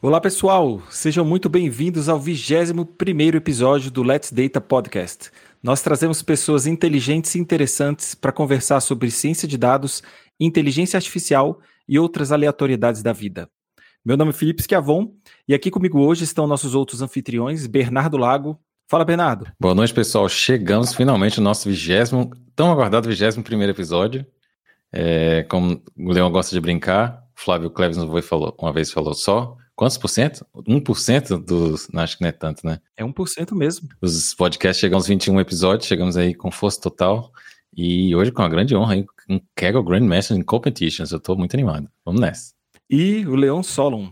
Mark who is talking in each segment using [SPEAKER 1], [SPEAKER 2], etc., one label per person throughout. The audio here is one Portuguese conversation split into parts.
[SPEAKER 1] Olá pessoal, sejam muito bem-vindos ao 21º episódio do Let's Data Podcast. Nós trazemos pessoas inteligentes e interessantes para conversar sobre ciência de dados, inteligência artificial e outras aleatoriedades da vida. Meu nome é Felipe Schiavon e aqui comigo hoje estão nossos outros anfitriões, Bernardo Lago. Fala, Bernardo.
[SPEAKER 2] Boa noite, pessoal. Chegamos finalmente ao nosso vigésimo, tão aguardado 21 primeiro episódio. É, como o Leão gosta de brincar, Flávio Cleves falou, uma vez falou só Quantos por cento? 1% dos. Não, acho que não é tanto, né?
[SPEAKER 1] É 1% mesmo.
[SPEAKER 2] Os podcasts chegam aos 21 episódios, chegamos aí com força total. E hoje com uma grande honra aí, um Kegel Grandmaster in Competitions. Eu tô muito animado. Vamos nessa.
[SPEAKER 1] E o Leon Solon.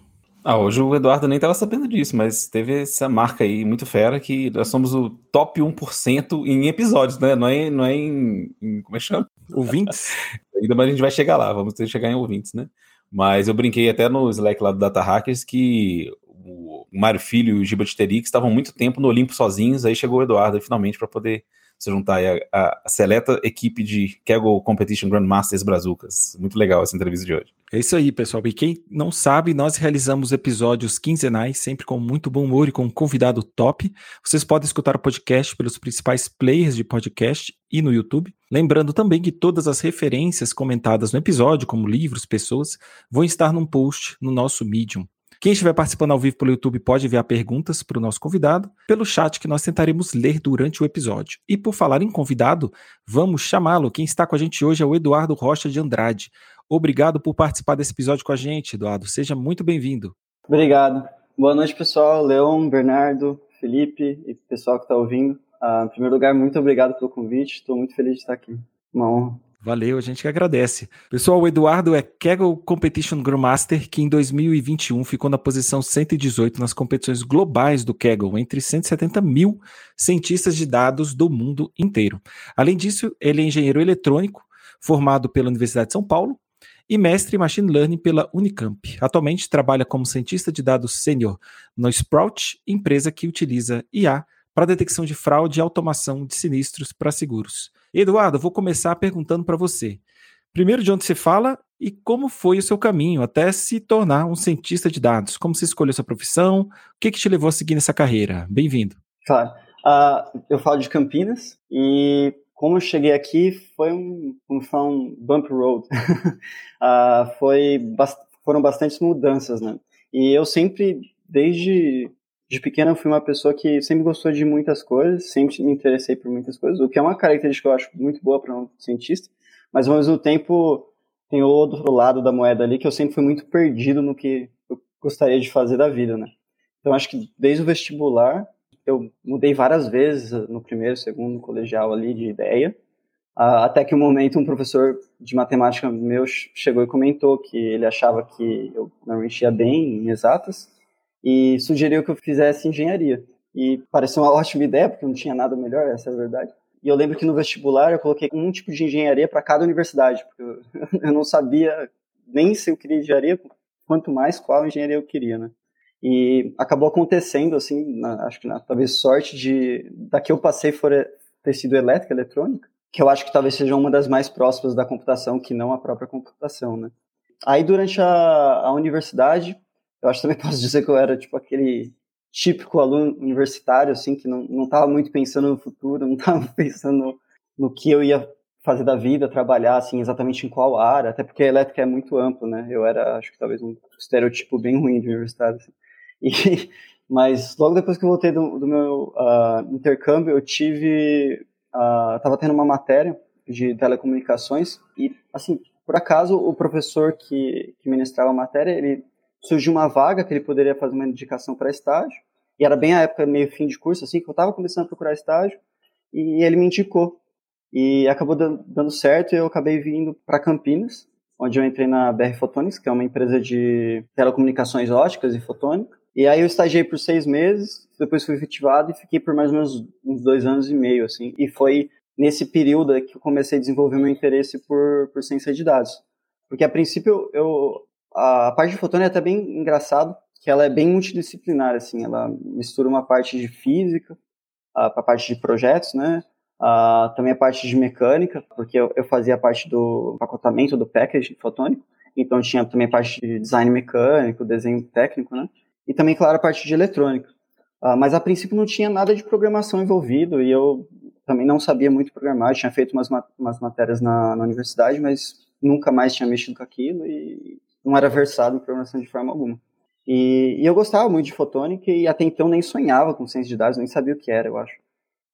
[SPEAKER 3] Ah, hoje o Eduardo nem estava sabendo disso, mas teve essa marca aí muito fera que nós somos o top 1% em episódios, né? Não é, não é em, em Como é que chama?
[SPEAKER 1] Ouvintes.
[SPEAKER 3] Ainda mais a gente vai chegar lá, vamos ter que chegar em ouvintes, né? Mas eu brinquei até no Slack lá do Data Hackers que o Mário Filho e o Giba Terix estavam muito tempo no Olimpo sozinhos, aí chegou o Eduardo finalmente para poder se juntar à, à seleta equipe de Kegel Competition Grandmasters Brazucas. Muito legal essa entrevista de hoje.
[SPEAKER 1] É isso aí, pessoal. E quem não sabe, nós realizamos episódios quinzenais, sempre com muito bom humor e com um convidado top. Vocês podem escutar o podcast pelos principais players de podcast e no YouTube. Lembrando também que todas as referências comentadas no episódio, como livros, pessoas, vão estar num post no nosso Medium. Quem estiver participando ao vivo pelo YouTube pode enviar perguntas para o nosso convidado pelo chat que nós tentaremos ler durante o episódio. E por falar em convidado, vamos chamá-lo. Quem está com a gente hoje é o Eduardo Rocha de Andrade. Obrigado por participar desse episódio com a gente, Eduardo. Seja muito bem-vindo.
[SPEAKER 4] Obrigado. Boa noite, pessoal. Leon, Bernardo, Felipe e pessoal que está ouvindo. Uh, em primeiro lugar, muito obrigado pelo convite. Estou muito feliz de estar aqui. Uma honra.
[SPEAKER 1] Valeu, a gente que agradece. Pessoal, o Eduardo é Kegel Competition Grandmaster, que em 2021 ficou na posição 118 nas competições globais do Kegel, entre 170 mil cientistas de dados do mundo inteiro. Além disso, ele é engenheiro eletrônico, formado pela Universidade de São Paulo, e mestre em Machine Learning pela Unicamp. Atualmente trabalha como cientista de dados sênior no Sprout, empresa que utiliza IA para detecção de fraude e automação de sinistros para seguros. Eduardo, vou começar perguntando para você. Primeiro, de onde você fala e como foi o seu caminho até se tornar um cientista de dados? Como você escolheu sua profissão? O que, que te levou a seguir nessa carreira? Bem-vindo.
[SPEAKER 4] Claro. Uh, eu falo de Campinas e como eu cheguei aqui foi um, um, um bump road. uh, foi, foram bastantes mudanças, né? E eu sempre, desde de pequena eu fui uma pessoa que sempre gostou de muitas coisas, sempre me interessei por muitas coisas, o que é uma característica que eu acho muito boa para um cientista, mas ao mesmo tempo tem o outro lado da moeda ali que eu sempre fui muito perdido no que eu gostaria de fazer da vida, né? Então acho que desde o vestibular eu mudei várias vezes no primeiro, segundo colegial ali de ideia, até que um momento um professor de matemática meu chegou e comentou que ele achava que eu não enchia bem em exatas e sugeriu que eu fizesse engenharia. E pareceu uma ótima ideia, porque não tinha nada melhor, essa é a verdade. E eu lembro que no vestibular eu coloquei um tipo de engenharia para cada universidade, porque eu não sabia nem se eu queria engenharia, quanto mais qual engenharia eu queria, né? E acabou acontecendo, assim, na, acho que na, talvez sorte de da que eu passei for ter sido elétrica, eletrônica, que eu acho que talvez seja uma das mais próximas da computação, que não a própria computação, né? Aí durante a, a universidade eu acho que também posso dizer que eu era tipo aquele típico aluno universitário, assim, que não, não tava muito pensando no futuro, não estava pensando no, que eu ia fazer da vida, trabalhar, assim, exatamente em qual área, até porque a elétrica é muito amplo, né? Eu era, acho que talvez um estereotipo bem ruim de universitário, assim. E, mas logo depois que eu voltei do, do meu uh, intercâmbio, eu tive, uh, tendo uma matéria de telecomunicações e, assim, por acaso, o professor que, que ministrava a matéria, ele surgiu uma vaga que ele poderia fazer uma indicação para estágio, e era bem a época meio fim de curso, assim, que eu estava começando a procurar estágio, e ele me indicou. E acabou dando certo e eu acabei vindo para Campinas, onde eu entrei na BR Photonics, que é uma empresa de telecomunicações óticas e fotônica. E aí eu estagiei por seis meses, depois fui efetivado e fiquei por mais ou menos uns dois anos e meio, assim. E foi nesse período que eu comecei a desenvolver meu interesse por, por ciência de dados. Porque a princípio eu, a parte de fotônica é até bem engraçado, que ela é bem multidisciplinar, assim, ela mistura uma parte de física, a, a parte de projetos, né, Uh, também a parte de mecânica, porque eu, eu fazia a parte do pacotamento do package fotônico, então tinha também a parte de design mecânico, desenho técnico, né? E também, claro, a parte de eletrônica. Uh, mas a princípio não tinha nada de programação envolvido e eu também não sabia muito programar. Eu tinha feito umas, umas matérias na, na universidade, mas nunca mais tinha mexido com aquilo e não era versado em programação de forma alguma. E, e, eu gostava muito de fotônica e até então nem sonhava com ciência de dados, nem sabia o que era, eu acho.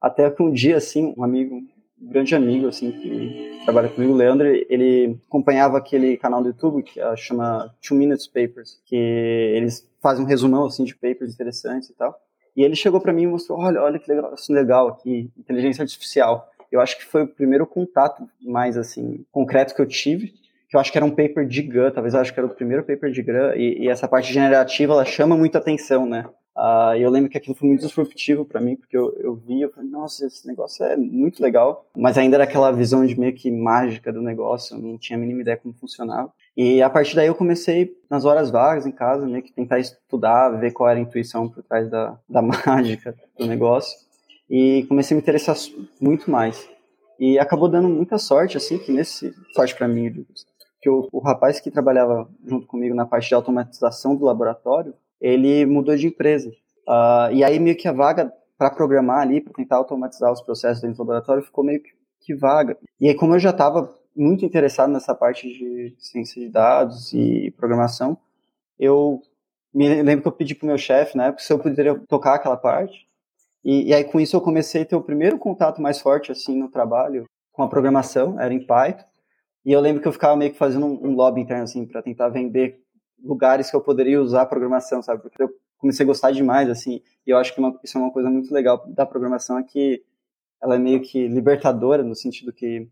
[SPEAKER 4] Até que um dia, assim, um amigo, um grande amigo, assim, que trabalha comigo, o Leandro, ele acompanhava aquele canal do YouTube que uh, chama Two Minutes Papers, que eles fazem um resumão, assim, de papers interessantes e tal. E ele chegou para mim e mostrou, olha, olha que legal, legal aqui, inteligência artificial. Eu acho que foi o primeiro contato mais, assim, concreto que eu tive, que eu acho que era um paper de GAN, talvez eu acho que era o primeiro paper de GAN, e, e essa parte generativa, ela chama muita atenção, né? Uh, eu lembro que aquilo foi muito disruptivo para mim, porque eu, eu vi, eu falei, nossa, esse negócio é muito legal, mas ainda era aquela visão de meio que mágica do negócio, eu não tinha a mínima ideia como funcionava. E a partir daí eu comecei, nas horas vagas em casa, meio que tentar estudar, ver qual era a intuição por trás da, da mágica do negócio, e comecei a me interessar muito mais. E acabou dando muita sorte, assim, que nesse. sorte para mim, que o, o rapaz que trabalhava junto comigo na parte de automatização do laboratório, ele mudou de empresa. Uh, e aí meio que a vaga para programar ali, para tentar automatizar os processos dentro do laboratório, ficou meio que, que vaga. E aí como eu já estava muito interessado nessa parte de ciência de dados e programação, eu me lembro que eu pedi para o meu chefe, né, se eu poderia tocar aquela parte. E, e, aí com isso eu comecei a ter o primeiro contato mais forte assim no trabalho com a programação, era em Python. E eu lembro que eu ficava meio que fazendo um, um lobby interno assim para tentar vender lugares que eu poderia usar a programação, sabe? Porque eu comecei a gostar demais, assim, e eu acho que uma, isso é uma coisa muito legal da programação, é que ela é meio que libertadora, no sentido que,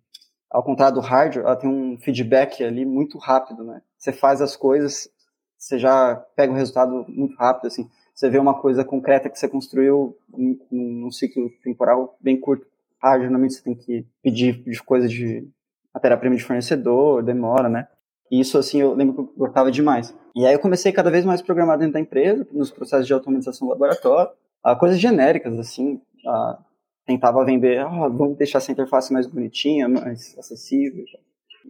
[SPEAKER 4] ao contrário do hardware, ela tem um feedback ali muito rápido, né? Você faz as coisas, você já pega o resultado muito rápido, assim, você vê uma coisa concreta que você construiu num ciclo temporal bem curto. Hardware, normalmente você tem que pedir de coisa de matéria-prima de fornecedor, demora, né? E isso, assim, eu lembro que eu gostava demais. E aí eu comecei cada vez mais a programar dentro da empresa, nos processos de automatização do laboratório, a coisas genéricas, assim, a, tentava vender, oh, vamos deixar essa interface mais bonitinha, mais acessível.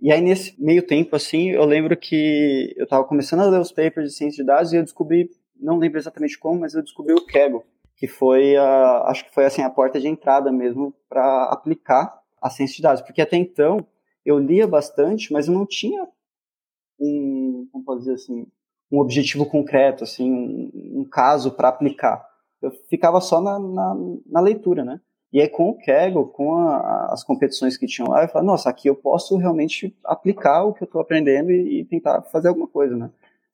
[SPEAKER 4] E aí, nesse meio tempo, assim, eu lembro que eu estava começando a ler os papers de ciência de dados e eu descobri, não lembro exatamente como, mas eu descobri o Kaggle, que foi, a, acho que foi, assim, a porta de entrada mesmo para aplicar a ciência de dados. Porque até então, eu lia bastante, mas eu não tinha um, como dizer assim, um objetivo concreto, assim, um, um caso para aplicar. Eu ficava só na, na, na, leitura, né? E aí com o Kaggle, com a, as competições que tinham lá, eu falei, nossa, aqui eu posso realmente aplicar o que eu estou aprendendo e, e, tentar fazer alguma coisa, né?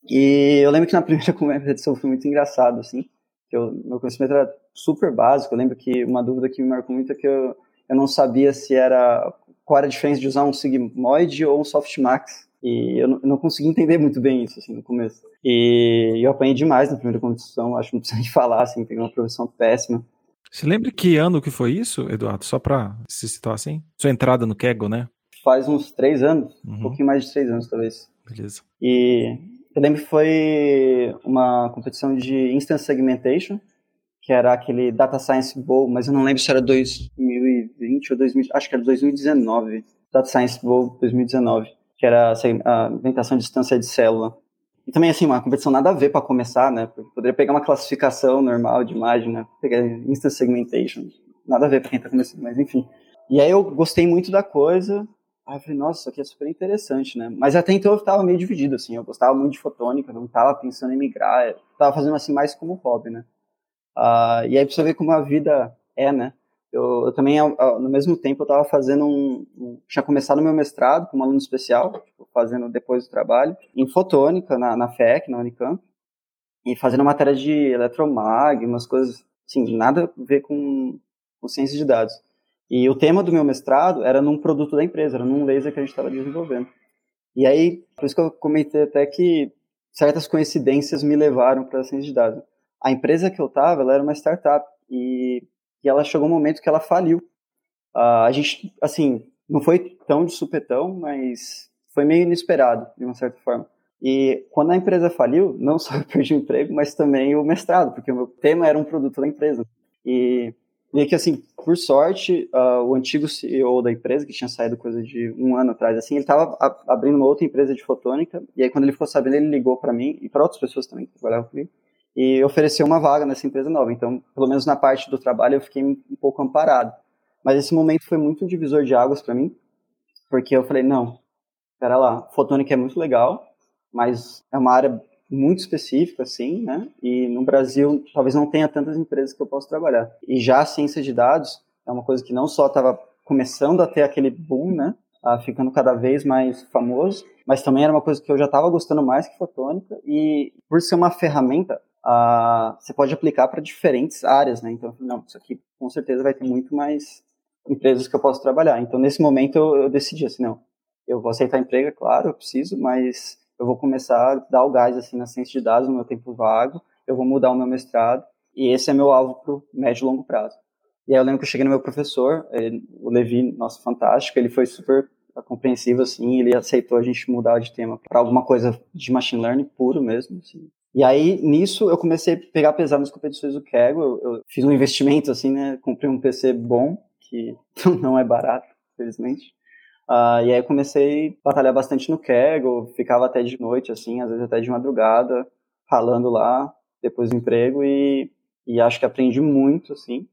[SPEAKER 4] E eu lembro que na primeira competição foi muito engraçado, assim, que eu, meu conhecimento era super básico. Eu lembro que uma dúvida que me marcou muito é que eu, eu não sabia se era qual era a diferença de usar um sigmoid ou um softmax. E eu não, eu não consegui entender muito bem isso, assim, no começo. E eu apanhei demais na primeira competição, acho que não precisa de falar, assim, peguei uma profissão péssima.
[SPEAKER 1] Você lembra que ano que foi isso, Eduardo? Só pra se citar assim? Sua entrada no Kegel, né?
[SPEAKER 4] Faz uns três anos, uhum. um pouquinho mais de três anos, talvez.
[SPEAKER 1] Beleza.
[SPEAKER 4] E eu lembro que foi uma competição de Instance Segmentation, que era aquele Data Science Bowl, mas eu não lembro se era 2020 ou 2000, acho que era 2019. Data Science Bowl 2019 que era a inventação de distância de célula. E também, assim, uma competição nada a ver para começar, né? Poderia pegar uma classificação normal de imagem, né? Pegar Instant Segmentation. Nada a ver para quem está começando, mas enfim. E aí eu gostei muito da coisa. Aí eu falei, nossa, isso aqui é super interessante, né? Mas até então eu estava meio dividido, assim. Eu gostava muito de fotônica, não estava pensando em migrar. Eu tava fazendo, assim, mais como hobby, né? Uh, e aí você ver como a vida é, né? Eu, eu também, ao, no mesmo tempo, eu estava fazendo um, um, Tinha começado meu mestrado como aluno especial, tipo, fazendo depois do trabalho, em fotônica, na, na FEC, na Unicamp, e fazendo matéria de eletromag, umas coisas, assim, nada a ver com, com ciência de dados. E o tema do meu mestrado era num produto da empresa, era num laser que a gente estava desenvolvendo. E aí, por isso que eu comentei até que certas coincidências me levaram para a ciência de dados. A empresa que eu estava, ela era uma startup, e e ela chegou um momento que ela faliu. Uh, a gente, assim, não foi tão de supetão, mas foi meio inesperado, de uma certa forma. E quando a empresa faliu, não só eu perdi o emprego, mas também o mestrado, porque o meu tema era um produto da empresa. E E que, assim, por sorte, uh, o antigo CEO da empresa, que tinha saído coisa de um ano atrás, assim, ele estava abrindo uma outra empresa de fotônica, e aí quando ele ficou sabendo, ele ligou para mim, e para outras pessoas também que trabalhavam comigo, e ofereceu uma vaga nessa empresa nova. Então, pelo menos na parte do trabalho, eu fiquei um pouco amparado. Mas esse momento foi muito um divisor de águas para mim, porque eu falei, não, pera lá, fotônica é muito legal, mas é uma área muito específica, assim, né? E no Brasil talvez não tenha tantas empresas que eu possa trabalhar. E já a ciência de dados é uma coisa que não só estava começando a ter aquele boom, né? Ah, ficando cada vez mais famoso, mas também era uma coisa que eu já estava gostando mais que fotônica e por ser uma ferramenta, você pode aplicar para diferentes áreas, né? Então, não, isso aqui com certeza vai ter muito mais empresas que eu posso trabalhar. Então, nesse momento eu, eu decidi assim, não, eu vou aceitar emprego, é claro, eu preciso, mas eu vou começar a dar o gás assim na ciência de dados no meu tempo vago, eu vou mudar o meu mestrado e esse é meu alvo para o médio e longo prazo. E aí eu lembro que eu cheguei no meu professor, ele, o Levi, nosso fantástico, ele foi super compreensivo assim, ele aceitou a gente mudar de tema para alguma coisa de machine learning puro mesmo. Assim. E aí nisso eu comecei a pegar pesado nas competições do Kaggle, eu, eu fiz um investimento assim, né, comprei um PC bom que não é barato, felizmente. Uh, e aí comecei a batalhar bastante no Kegel, ficava até de noite, assim, às vezes até de madrugada, falando lá, depois do emprego, e, e acho que aprendi muito, assim.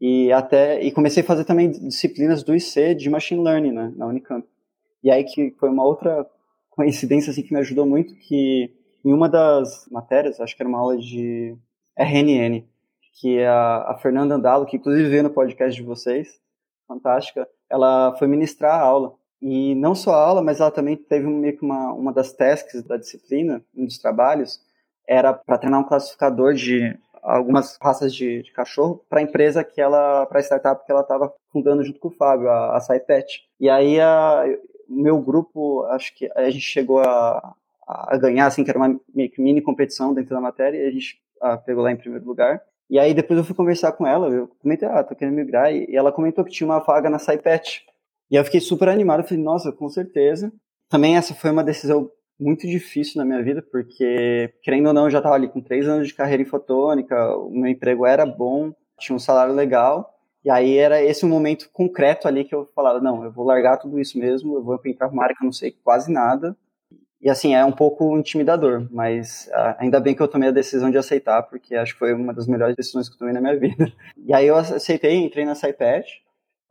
[SPEAKER 4] E até e comecei a fazer também disciplinas do IC de Machine Learning, né, na Unicamp. E aí que foi uma outra coincidência, assim, que me ajudou muito, que em uma das matérias, acho que era uma aula de RNN, que a, a Fernanda Andalo, que inclusive veio no podcast de vocês, fantástica, ela foi ministrar a aula. E não só a aula, mas ela também teve meio que uma, uma das tasks da disciplina, um dos trabalhos, era para treinar um classificador de algumas raças de, de cachorro para a empresa que ela, para a startup que ela estava fundando junto com o Fábio, a, a Saipet. E aí a, meu grupo, acho que a gente chegou a, a ganhar, assim, que era uma mini competição dentro da matéria, e a gente a, pegou lá em primeiro lugar. E aí depois eu fui conversar com ela, eu comentei, ah, tô querendo migrar, e ela comentou que tinha uma vaga na Saipet. E eu fiquei super animado, falei, nossa, com certeza. Também essa foi uma decisão muito difícil na minha vida, porque, querendo ou não, eu já estava ali com três anos de carreira em fotônica, o meu emprego era bom, tinha um salário legal, e aí era esse um momento concreto ali que eu falava, não, eu vou largar tudo isso mesmo, eu vou entrar numa área que eu não sei quase nada, e assim, é um pouco intimidador, mas uh, ainda bem que eu tomei a decisão de aceitar, porque acho que foi uma das melhores decisões que eu tomei na minha vida. E aí eu aceitei, entrei na SciPad,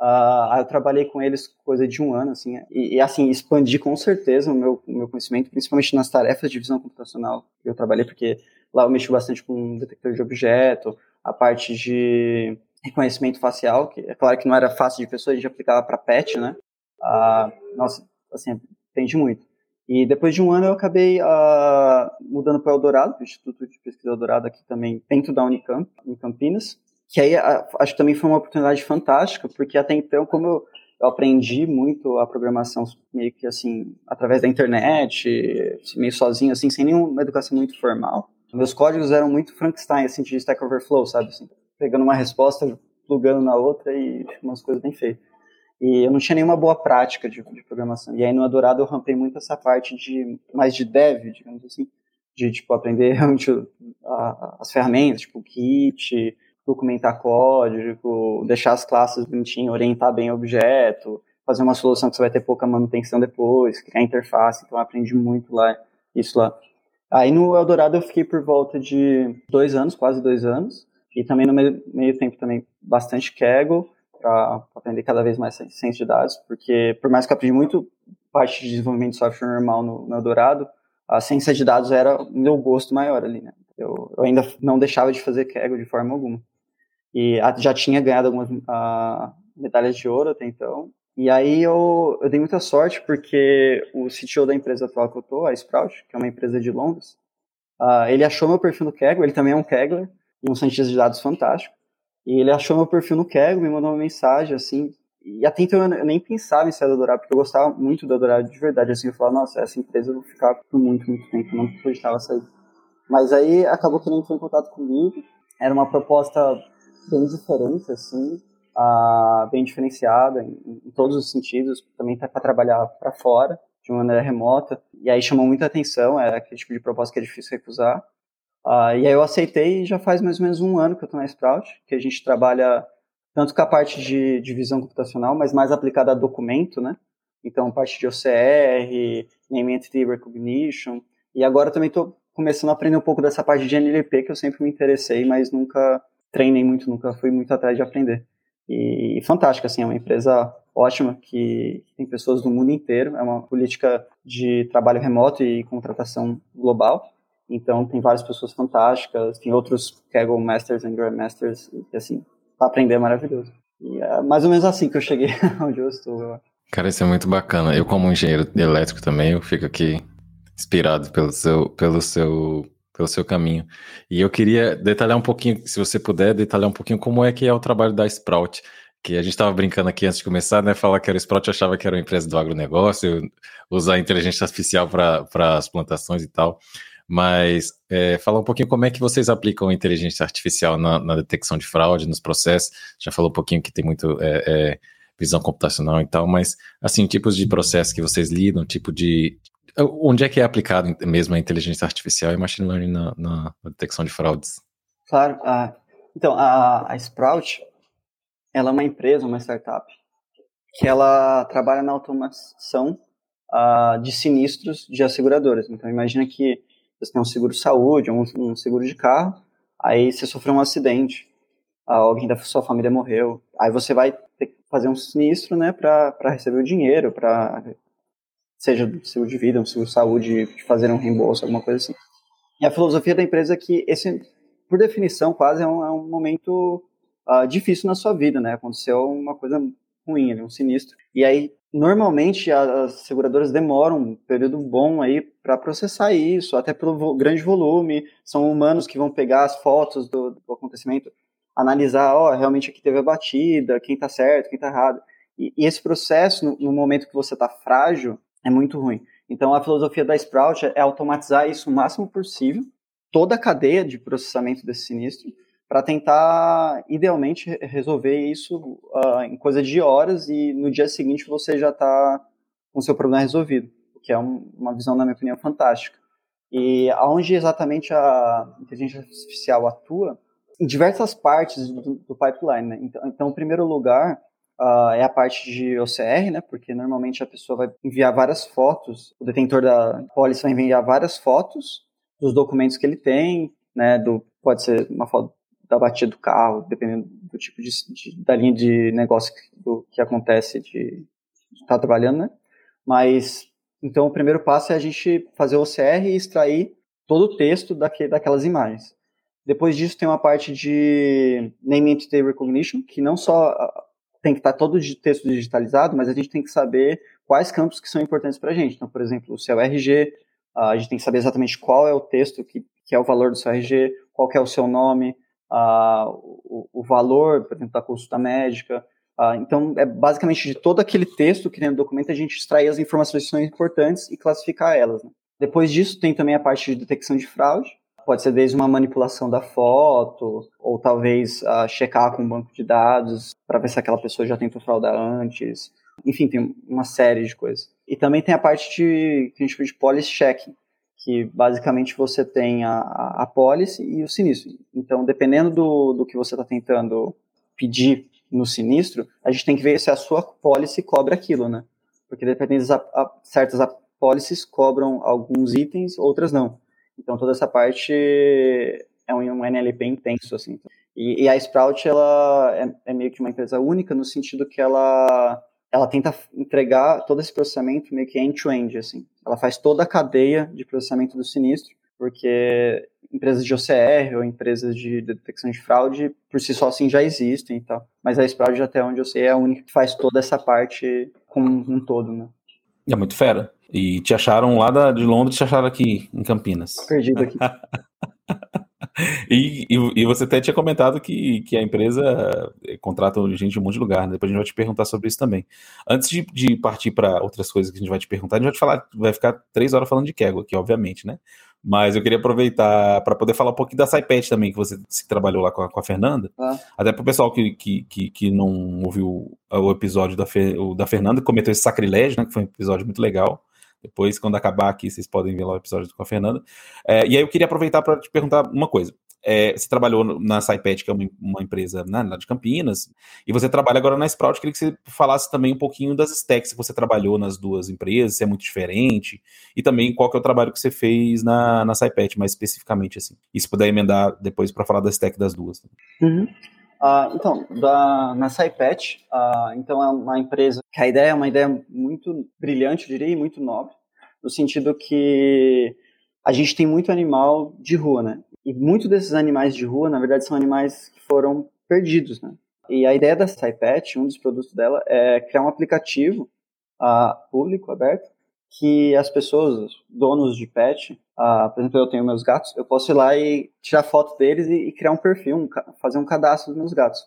[SPEAKER 4] uh, aí eu trabalhei com eles coisa de um ano, assim, e, e assim, expandi com certeza o meu, o meu conhecimento, principalmente nas tarefas de visão computacional que eu trabalhei, porque lá eu mexi bastante com detector de objeto, a parte de reconhecimento facial, que é claro que não era fácil de pessoa, a gente aplicava para PET, né? Uh, nossa, assim, aprendi muito. E depois de um ano eu acabei uh, mudando para Eldorado, o Instituto de Pesquisa Eldorado aqui também, dentro da Unicamp, em Campinas. Que aí uh, acho que também foi uma oportunidade fantástica, porque até então, como eu, eu aprendi muito a programação meio que assim, através da internet, meio sozinho, assim, sem nenhuma educação muito formal. Meus códigos eram muito Frankenstein, assim, de Stack Overflow, sabe? Assim, pegando uma resposta, plugando na outra e umas coisas bem feitas. E eu não tinha nenhuma boa prática de, de programação. E aí no Adorado eu rampei muito essa parte de mais de dev, digamos assim, de tipo aprender realmente as ferramentas, tipo Kit, documentar código, deixar as classes bonitinho, orientar bem o objeto, fazer uma solução que você vai ter pouca manutenção depois, criar interface. Então eu aprendi muito lá isso lá. Aí no Eldorado eu fiquei por volta de dois anos, quase dois anos, e também no meio, meio tempo também bastante Kaggle para aprender cada vez mais ciência de dados, porque por mais que eu aprendi muito parte de desenvolvimento de software normal no, no Eldorado, a ciência de dados era o meu gosto maior ali, né? Eu, eu ainda não deixava de fazer Kaggle de forma alguma. E já tinha ganhado algumas uh, medalhas de ouro até então. E aí eu, eu dei muita sorte porque o CTO da empresa atual que eu tô, a Sprout, que é uma empresa de Londres, uh, ele achou meu perfil no Kaggle, ele também é um Kagler, e um cientista de dados fantástico. E ele achou meu perfil no Kegel, me mandou uma mensagem, assim, e até então eu nem pensava em sair do Dourado, porque eu gostava muito do Dourado de verdade, assim, eu falava, nossa, essa empresa eu vou ficar por muito, muito tempo, não acreditava sair. Mas aí acabou que ele entrou em contato comigo, era uma proposta bem diferente, assim, uh, bem diferenciada em, em, todos os sentidos, também tá para trabalhar para fora, de uma maneira remota, e aí chamou muita atenção, é aquele tipo de proposta que é difícil recusar, Uh, e aí eu aceitei e já faz mais ou menos um ano que eu estou na Sprout, que a gente trabalha tanto com a parte de, de visão computacional, mas mais aplicada a documento, né? Então, parte de OCR, Name Entity Recognition, e agora também estou começando a aprender um pouco dessa parte de NLP, que eu sempre me interessei, mas nunca treinei muito, nunca fui muito atrás de aprender. E, e fantástica, assim, é uma empresa ótima que tem pessoas do mundo inteiro, é uma política de trabalho remoto e contratação global, então tem várias pessoas fantásticas, tem outros Kaggle Masters e Grandmasters, e assim, para aprender é maravilhoso. E é mais ou menos assim que eu cheguei onde eu estou, eu
[SPEAKER 2] Cara, isso é muito bacana. Eu, como engenheiro elétrico também, eu fico aqui inspirado pelo seu, pelo seu, pelo seu caminho. E eu queria detalhar um pouquinho, se você puder, detalhar um pouquinho como é que é o trabalho da Sprout. Que a gente estava brincando aqui antes de começar, né? Falar que era Sprout, achava que era uma empresa do agronegócio, usar inteligência artificial para as plantações e tal. Mas é, falar um pouquinho como é que vocês aplicam inteligência artificial na, na detecção de fraude, nos processos. Já falou um pouquinho que tem muito é, é, visão computacional e tal, mas assim, tipos de processo que vocês lidam, tipo de. Onde é que é aplicado mesmo a inteligência artificial e machine learning na, na, detecção de fraudes?
[SPEAKER 4] Claro. Então, a, a Sprout, ela é uma empresa, uma startup, que ela trabalha na automação de sinistros de asseguradoras. Então, imagina que você tem um seguro de saúde, um, um seguro de carro, aí você sofreu um acidente, alguém da sua família morreu, aí você vai ter que fazer um sinistro, né, para receber o dinheiro, para seja seguro de vida, um seguro de saúde, de fazer um reembolso, alguma coisa assim. E a filosofia da empresa é que esse, por definição, quase é um, é um momento uh, difícil na sua vida, né? Aconteceu uma coisa ruim, um sinistro. E aí Normalmente as seguradoras demoram um período bom aí para processar isso, até pelo grande volume. São humanos que vão pegar as fotos do, do acontecimento, analisar, ó, oh, realmente aqui teve a batida, quem está certo, quem está errado. E, e, esse processo, no, no momento que você está frágil, é muito ruim. Então a filosofia da Sprout é automatizar isso o máximo possível, toda a cadeia de processamento desse sinistro, para tentar, idealmente, resolver isso uh, em coisa de horas e no dia seguinte você já está com seu problema resolvido, o que é um, uma visão, na minha opinião, fantástica. E aonde exatamente a inteligência artificial atua? Em diversas partes do, do pipeline. Né? Então, então, em primeiro lugar, uh, é a parte de OCR, né? porque normalmente a pessoa vai enviar várias fotos, o detentor da pólice vai enviar várias fotos dos documentos que ele tem, né? do, pode ser uma foto da batida do carro, dependendo do tipo de, de da linha de negócio que, do, que acontece de estar tá trabalhando, né? Mas então o primeiro passo é a gente fazer o OCR e extrair todo o texto daque, daquelas imagens. Depois disso tem uma parte de Name Entity Recognition, que não só ah, tem que estar todo o texto digitalizado, mas a gente tem que saber quais campos que são importantes para a gente. Então, por exemplo, o seu RG, ah, a gente tem que saber exatamente qual é o texto que, que é o valor do seu RG, qual é o seu nome, o, o, valor, por exemplo, da consulta médica. Então, é basicamente de todo aquele texto que tem no documento, a gente extrai as informações que são importantes e classificar elas. Né? Depois disso, tem também a parte de detecção de fraude. Pode ser desde uma manipulação da foto, ou talvez checar com um banco de dados para ver se aquela pessoa já tentou fraudar antes. Enfim, tem uma série de coisas. E também tem a parte de, que a gente chama de policy checking, que basicamente você tem a, a, policy e o sinistro. Então, dependendo do, do que você está tentando pedir no sinistro, a gente tem que ver se a sua policy cobre aquilo, né? Porque dependendo de certas policies cobram alguns itens, outras não. Então, toda essa parte é um, um NLP intenso, assim. E, e a Sprout, ela é, é meio que uma empresa única no sentido que ela ela tenta entregar todo esse processamento meio que end-to-end, -end, assim. Ela faz toda a cadeia de processamento do sinistro, porque empresas de OCR ou empresas de detecção de fraude, por si só, assim, já existem e tal. Mas a Sprout, até onde eu sei, é a única que faz toda essa parte como um todo, né?
[SPEAKER 3] É muito fera. E te acharam lá da, de Londres, te acharam aqui em Campinas.
[SPEAKER 4] Perdido aqui.
[SPEAKER 3] E, e, e, você até tinha comentado que, que a empresa eh, contrata gente de um monte de lugar, né? Depois a gente vai te perguntar sobre isso também. Antes de, de partir para outras coisas que a gente vai te perguntar, a gente vai te falar, vai ficar três horas falando de Kegel aqui, obviamente, né? Mas eu queria aproveitar para poder falar um pouquinho da SciPad também, que você se trabalhou lá com a, com a Fernanda. Ah. Até para o pessoal que, que, que, que, não ouviu o episódio da, Fe, o da Fernanda, que cometeu esse sacrilégio, né? Que foi um episódio muito legal. Depois, quando acabar aqui, vocês podem ver lá o episódio com a Fernanda. É, e aí eu queria aproveitar para te perguntar uma coisa. é, você trabalhou na SciPet, que é uma, uma empresa né, lá de Campinas, e você trabalha agora na Sprout. Queria que você falasse também um pouquinho das stacks que você trabalhou nas duas empresas, se é muito diferente, e também qual que é o trabalho que você fez na, na mais especificamente assim. E se puder emendar depois para falar da stack das duas.
[SPEAKER 4] Uhum. Uh, então, da, na SciPet, uh, então é uma empresa que a ideia é uma ideia muito brilhante, eu diria, e muito nobre, no sentido que a gente tem muito animal de rua, né? E muitos desses animais de rua, na verdade, são animais que foram perdidos, né? E a ideia da SciPet, um dos produtos dela, é criar um aplicativo uh, público, aberto, que as pessoas, donos de pet, uh, por exemplo, eu tenho meus gatos, eu posso ir lá e tirar foto deles e, e criar um perfil, um, fazer um cadastro dos meus gatos.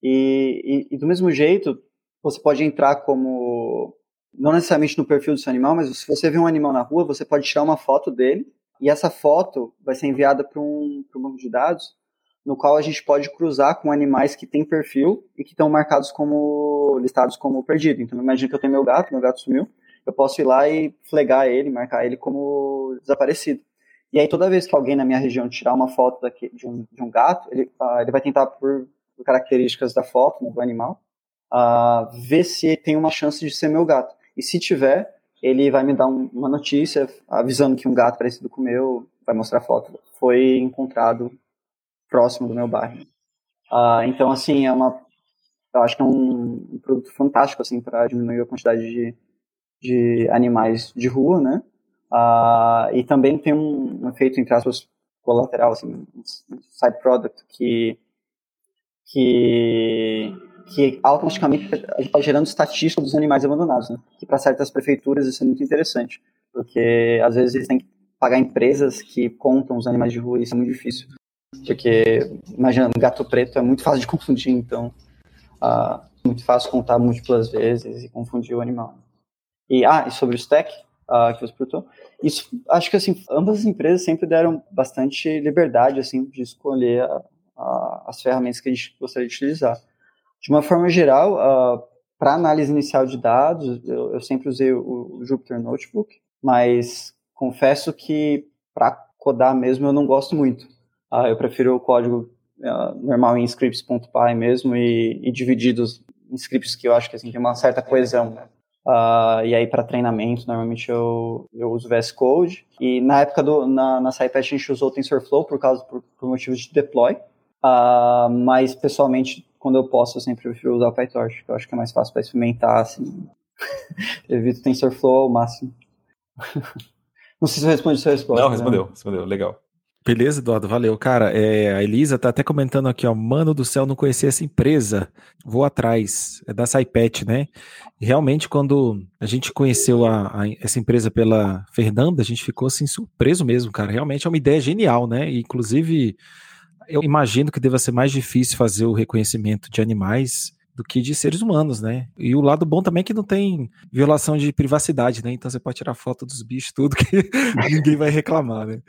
[SPEAKER 4] E, e, e, do mesmo jeito, você pode entrar como, não necessariamente no perfil do seu animal, mas se você vê um animal na rua, você pode tirar uma foto dele e essa foto vai ser enviada para um, um banco de dados, no qual a gente pode cruzar com animais que têm perfil e que estão marcados como listados como perdido. Então, imagina que eu tenho meu gato, meu gato sumiu, eu posso ir lá e flegar ele, marcar ele como desaparecido. E aí, toda vez que alguém na minha região tirar uma foto daqui, de, um, de um gato, ele, uh, ele vai tentar, por, por, características da foto, né, do animal, uh, ver se tem uma chance de ser meu gato. E se tiver, ele vai me dar um, uma notícia avisando que um gato parecido com o meu, vai mostrar foto, foi encontrado próximo do meu bairro. Uh, então, assim, é uma, eu acho que é um, um produto fantástico, assim, para diminuir a quantidade de, de animais de rua, né? Uh, e também tem um, um efeito, entre aspas, colateral, assim, um side product que, que que automaticamente está gerando estatística dos animais abandonados, né? Que para certas prefeituras isso é muito interessante, porque às vezes eles têm que pagar empresas que contam os animais de rua e isso é muito difícil. Porque, imagina, gato preto é muito fácil de confundir, então uh, muito fácil contar múltiplas vezes e confundir o animal. E, ah, e sobre o stack, uh, que você perguntou, isso, acho que, assim, ambas as empresas sempre deram bastante liberdade, assim, de escolher a, a, as ferramentas que a gente gostaria de utilizar. De uma forma geral, uh, para análise inicial de dados, eu, eu sempre usei o, o, Jupyter Notebook, mas confesso que para codar mesmo eu não gosto muito. Uh, eu prefiro o código uh, normal em scripts.py mesmo e, e divididos em scripts que eu acho que assim, tem uma certa coesão. Uh, e aí, para treinamento, normalmente eu, eu uso VS Code. E na época do, na, na SciPet a gente usou TensorFlow por causa por, por motivos de deploy. Uh, mas pessoalmente quando eu posso, eu sempre prefiro usar o PyTorch, que eu acho que é mais fácil para experimentar, assim. Evito TensorFlow ao máximo. Não sei se eu respondi a sua resposta.
[SPEAKER 3] Não, respondeu, né? respondeu, legal.
[SPEAKER 1] Beleza, Eduardo, valeu. Cara, é, a Elisa tá até comentando aqui, ó, mano do céu, não conhecia essa empresa, vou atrás, é da SciPet, né? E realmente, quando a gente conheceu a, a, essa empresa pela Fernanda, a gente ficou, assim, surpreso mesmo, cara, realmente é uma ideia genial, né? E, inclusive, eu imagino que deva ser mais difícil fazer o reconhecimento de animais do que de seres humanos, né? E o lado bom também é que não tem violação de privacidade, né? Então você pode tirar foto dos bichos, tudo que ninguém vai reclamar, né?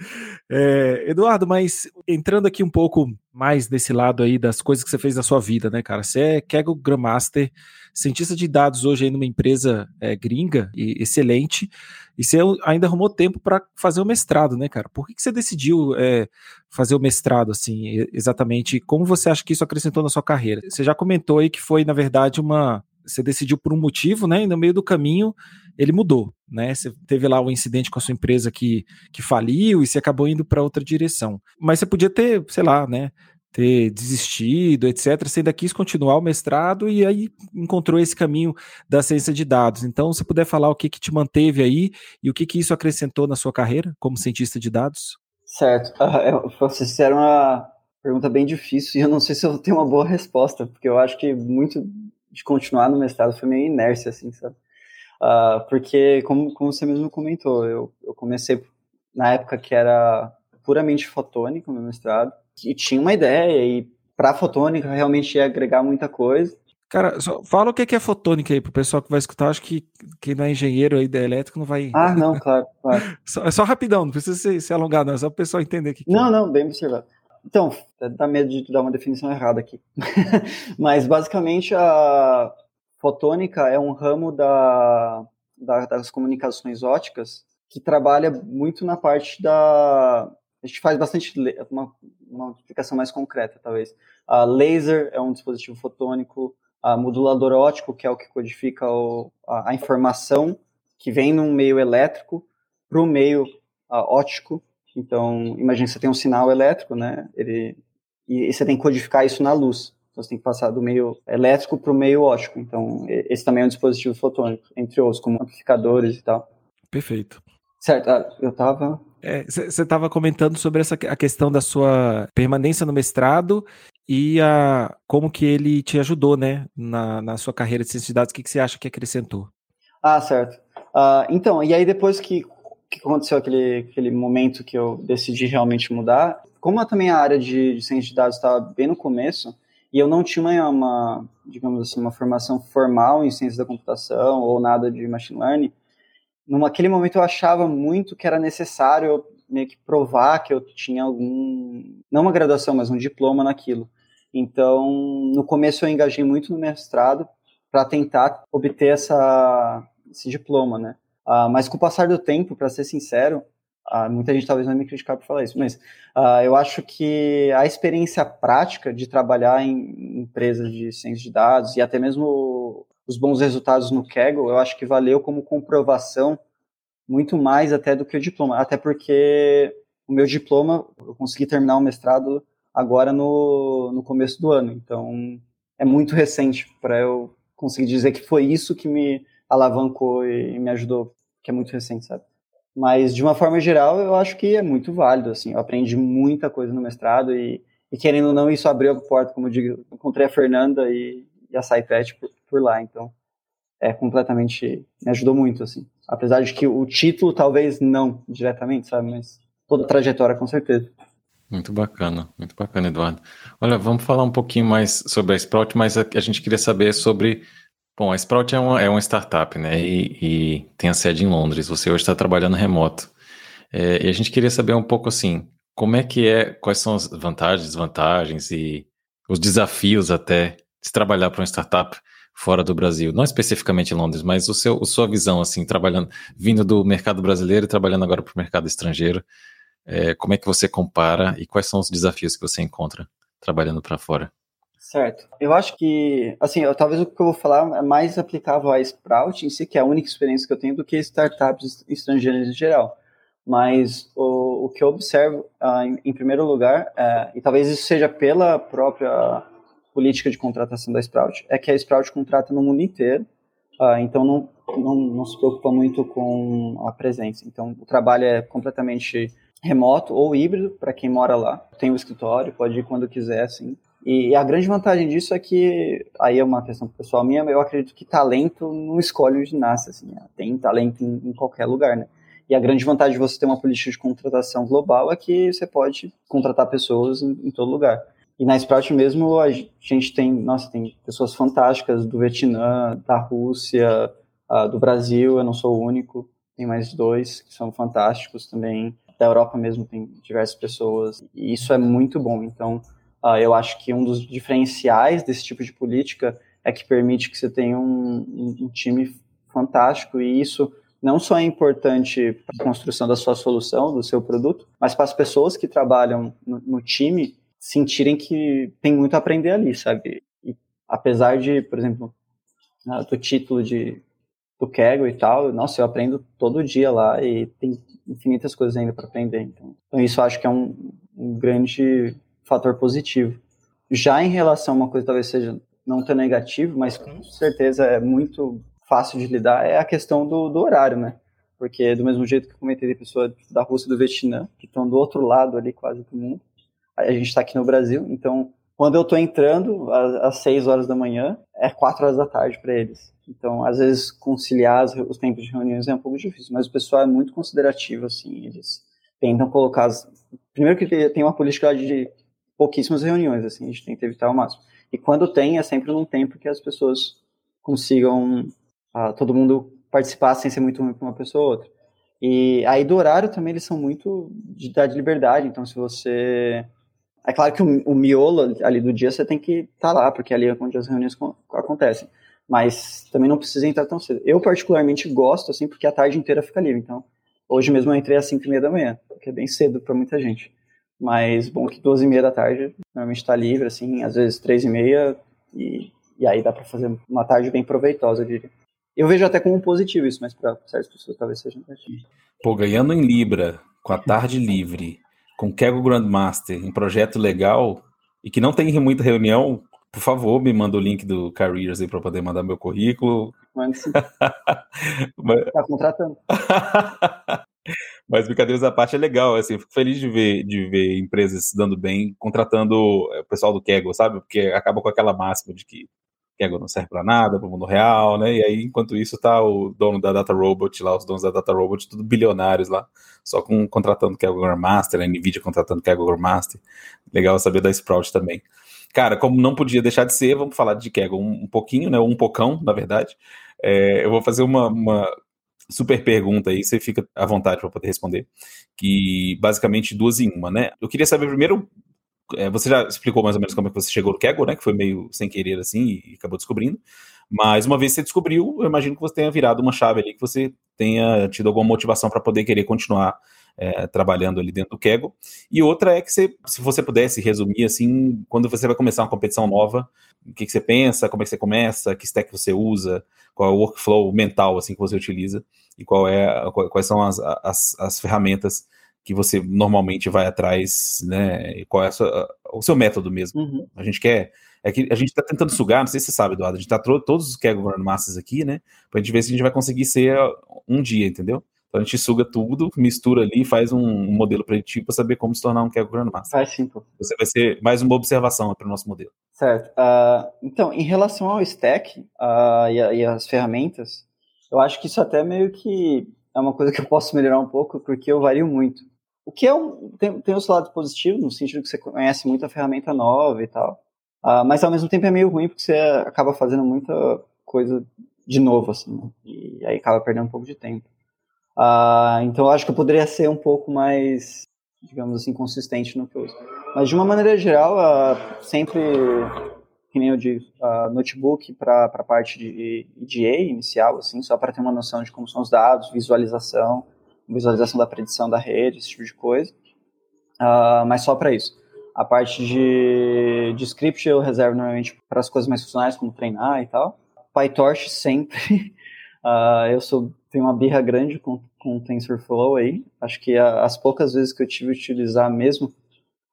[SPEAKER 1] É, Eduardo, mas entrando aqui um pouco mais desse lado aí das coisas que você fez na sua vida, né, cara? Você é Kaggle Grandmaster, cientista de dados hoje aí numa empresa é, gringa e excelente, e você ainda arrumou tempo para fazer o mestrado, né, cara? Por que, que você decidiu é, fazer o mestrado, assim, exatamente? Como você acha que isso acrescentou na sua carreira? Você já comentou aí que foi, na verdade, uma. Você decidiu por um motivo, né? E no meio do caminho ele mudou, né? Você teve lá um incidente com a sua empresa que, que faliu e você acabou indo para outra direção. Mas você podia ter, sei lá, né? Ter desistido, etc. Você ainda quis continuar o mestrado e aí encontrou esse caminho da ciência de dados. Então, se puder falar o que, que te manteve aí e o que, que isso acrescentou na sua carreira como cientista de dados?
[SPEAKER 4] Certo. Uh, vocês fizeram uma pergunta bem difícil e eu não sei se eu tenho uma boa resposta, porque eu acho que muito de continuar no mestrado foi meio inércia, assim, sabe? Uh, porque, como, como você mesmo comentou, eu, eu comecei na época que era puramente fotônico, meu mestrado, e tinha uma ideia, e para fotônica realmente ia agregar muita coisa.
[SPEAKER 1] Cara, fala o que é fotônica aí pro pessoal que vai escutar. Acho que quem não é engenheiro aí da elétrica não vai.
[SPEAKER 4] Ah, não, claro, claro.
[SPEAKER 1] só, é só rapidão, não precisa se, se alongar, não. É só o pessoal entender o que.
[SPEAKER 4] Não, é. não, bem observado. Então, dá medo de dar uma definição errada aqui. Mas basicamente a fotônica é um ramo da, da, das comunicações óticas que trabalha muito na parte da. A gente faz bastante uma uma aplicação mais concreta, talvez. Uh, laser é um dispositivo fotônico, uh, modulador óptico, que é o que codifica o, a, a, informação que vem num meio elétrico para o meio uh, óptico. Então, imagine você tem um sinal elétrico, né? Ele, e, e você tem que codificar isso na luz. Então, você tem que passar do meio elétrico para o meio óptico. Então, esse também é um dispositivo fotônico, entre outros, como amplificadores e tal.
[SPEAKER 1] Perfeito.
[SPEAKER 4] Certo, eu estava
[SPEAKER 1] você é, estava comentando sobre essa a questão da sua permanência no mestrado e a, como que ele te ajudou, né, na, na sua carreira de ciência de dados. O que, que você acha que acrescentou?
[SPEAKER 4] Ah, certo. Uh, então, e aí depois que, que aconteceu aquele, aquele momento que eu decidi realmente mudar, como também a área de, de ciência de dados estava bem no começo, e eu não tinha uma, digamos assim, uma formação formal em ciência da computação ou nada de machine learning, naquele momento eu achava muito que era necessário meio que provar que eu tinha algum, não uma graduação, mas um diploma naquilo. Então, no começo eu engajei muito no mestrado para tentar obter essa, esse diploma, né? Uh, mas com o passar do tempo, para ser sincero, uh, muita gente talvez vai me criticar por falar isso, mas uh, eu acho que a experiência prática de trabalhar em empresas de ciência de dados e até mesmo os bons resultados no Kaggle, eu acho que valeu como comprovação muito mais até do que o diploma. Até porque o meu diploma, eu consegui terminar o mestrado agora no, no começo do ano. Então, é muito recente para eu conseguir dizer que foi isso que me alavancou e me ajudou, que é muito recente, sabe? Mas, de uma forma geral, eu acho que é muito válido, assim. Eu aprendi muita coisa no mestrado e, e querendo ou não, isso abriu a porta, como eu digo, encontrei a Fernanda e, e a SciPet por, por lá, então é completamente, me ajudou muito, assim. Apesar de que o título talvez não diretamente, sabe, mas toda a trajetória com certeza.
[SPEAKER 2] Muito bacana, muito bacana, Eduardo. Olha, vamos falar um pouquinho mais sobre a Sprout, mas a, a gente queria saber sobre. Bom, a Sprout é uma, é uma startup, né? E, e tem a sede em Londres. Você hoje está trabalhando remoto. É, e a gente queria saber um pouco assim, como é que é, quais são as vantagens, desvantagens e os desafios até de trabalhar para uma startup fora do Brasil, não especificamente em Londres, mas o seu, a sua visão assim, trabalhando, vindo do mercado brasileiro e trabalhando agora para o mercado estrangeiro, é, como é que você compara e quais são os desafios que você encontra trabalhando para fora?
[SPEAKER 4] Certo. Eu acho que, assim, eu, talvez o que eu vou falar é mais aplicável à Sprout em si, que é a única experiência que eu tenho, do que startups estrangeiras em geral. Mas o, o que eu observo, uh, em, em, primeiro lugar, uh, e talvez isso seja pela própria política de contratação da Sprout é que a Sprout contrata no mundo inteiro, uh, então não, não, não, se preocupa muito com a presença. Então o trabalho é completamente remoto ou híbrido para quem mora lá. Tem o escritório, pode ir quando quiser, assim. E a grande vantagem disso é que, aí é uma questão pessoal minha, eu acredito que talento não escolhe onde nasce, assim, né? tem talento em, em qualquer lugar, né? E a grande vantagem de você ter uma política de contratação global é que você pode contratar pessoas em, em todo lugar. E na Sprout mesmo a gente tem, nossa, tem pessoas fantásticas do Vietnã, da Rússia, uh, do Brasil, eu não sou o único, tem mais dois que são fantásticos também. Da Europa mesmo tem diversas pessoas, e isso é muito bom. Então, uh, eu acho que um dos diferenciais desse tipo de política é que permite que você tenha um, um, time fantástico, e isso não só é importante para a construção da sua solução, do seu produto, mas para as pessoas que trabalham no, no time sentirem que tem muito a aprender ali, sabe? E apesar de, por exemplo, ah, do título de do Kaggle e tal, nossa, eu aprendo todo dia lá e tem infinitas coisas ainda para aprender. Então, então, isso acho que é um, um grande fator positivo. Já em relação a uma coisa talvez seja não tão negativo, mas com certeza é muito fácil de lidar, é a questão do, do horário, né? Porque do mesmo jeito que eu comentei de pessoa da Rússia e do Vietnã, que estão do outro lado ali quase do mundo, a gente está aqui no Brasil, então quando eu estou entrando às, seis horas da manhã, é quatro horas da tarde para eles. Então, às vezes, conciliar os tempos de reuniões é um pouco difícil, mas o pessoal é muito considerativo, assim, eles tentam colocar... As... Primeiro que tem uma política de pouquíssimas reuniões, assim, a gente tenta evitar o máximo. E quando tem, é sempre num tempo que as pessoas consigam, uh, todo mundo participar sem ser muito ruim para uma pessoa ou outra. E aí do horário também eles são muito de dar de liberdade, então se você é claro que o, o miolo ali do dia você tem que estar tá lá, porque ali é onde as reuniões acontecem. Mas também não precisa entrar tão cedo. Eu, particularmente, gosto, assim, porque a tarde inteira fica livre. Então, hoje mesmo eu entrei às 5 e meia da manhã, que é bem cedo para muita gente. mas bom que duas e meia da tarde normalmente está livre, assim, às vezes três e meia, e, e aí dá para fazer uma tarde bem proveitosa, eu diria. Eu vejo até como positivo isso, mas para certas pessoas talvez seja negativo.
[SPEAKER 3] Pô, ganhando em Libra, com a tarde livre, com Kego Grandmaster, um projeto legal e que não tem muita reunião, por favor, me manda o link do Careers aí para poder mandar meu currículo.
[SPEAKER 4] Manda sim. Mas... Tá contratando.
[SPEAKER 3] Mas brincadeiras à parte é legal, assim, fico feliz de ver, de ver empresas se dando bem, contratando é, o pessoal do Kegel, sabe? Porque acaba com aquela máxima de que Kegel não serve para nada, para o mundo real, né? E aí, enquanto isso, tá o dono da Data Robot lá, os donos da Data Robot, tudo bilionários lá, só com contratando Kegel Grandmaster, a Nvidia contratando Kegel Grandmaster. Legal saber da Sprout também. Cara, como não podia deixar de ser, vamos falar de Kegel um, um pouquinho, né? Um pocão, na verdade. É, eu vou fazer uma, uma super pergunta aí, você fica à vontade para poder responder. Que basicamente duas em uma, né? Eu queria saber primeiro. É, você já explicou mais ou menos como é que você chegou no Kegel, né? Que foi meio sem querer assim e acabou descobrindo. Mas uma vez que você descobriu, eu imagino que você tenha virado uma chave ali, que você tenha tido alguma motivação para poder querer continuar é, trabalhando ali dentro do Kegel. E outra é que você, se você pudesse resumir assim, quando você vai começar uma competição nova, o que, que você pensa, como é que você começa, que stack você usa, qual é o workflow mental assim que você utiliza e qual é, quais são as, as, as ferramentas que você normalmente vai atrás, né? E qual é sua, o seu método mesmo. Uhum. A gente quer. É que a gente está tentando sugar, não sei se você sabe, Eduardo, a gente está todos os Kegel Grandmasters aqui, né? Pra gente ver se a gente vai conseguir ser um dia, entendeu? Então a gente suga tudo, mistura ali, faz um, um modelo preditivo para saber como se tornar um Kegel Grandmaster.
[SPEAKER 4] Faz sim, pô.
[SPEAKER 3] Você vai ser mais uma observação para o nosso modelo.
[SPEAKER 4] Certo. Uh, então, em relação ao stack uh, e, a, e, as ferramentas, eu acho que isso até meio que é uma coisa que eu posso melhorar um pouco, porque eu vario muito. O que é um, tem, tem o seu lado positivo, no sentido que você conhece muita ferramenta nova e tal, uh, mas ao mesmo tempo é meio ruim, porque você acaba fazendo muita coisa de novo, assim, né? e aí acaba perdendo um pouco de tempo. Uh, então eu acho que eu poderia ser um pouco mais, digamos assim, consistente no que eu uso. Mas de uma maneira geral, uh, sempre, que nem eu digo, uh, notebook para a parte de EDA inicial, assim, só para ter uma noção de como são os dados, visualização, visualização da predição da rede, esse tipo de coisa. mas só para isso. A parte de, de script eu reservo normalmente para as coisas mais funcionais, como treinar e tal. PyTorch sempre. eu sou tem uma birra grande com, com o TensorFlow aí. Acho que a, as poucas vezes que eu tive utilizar mesmo,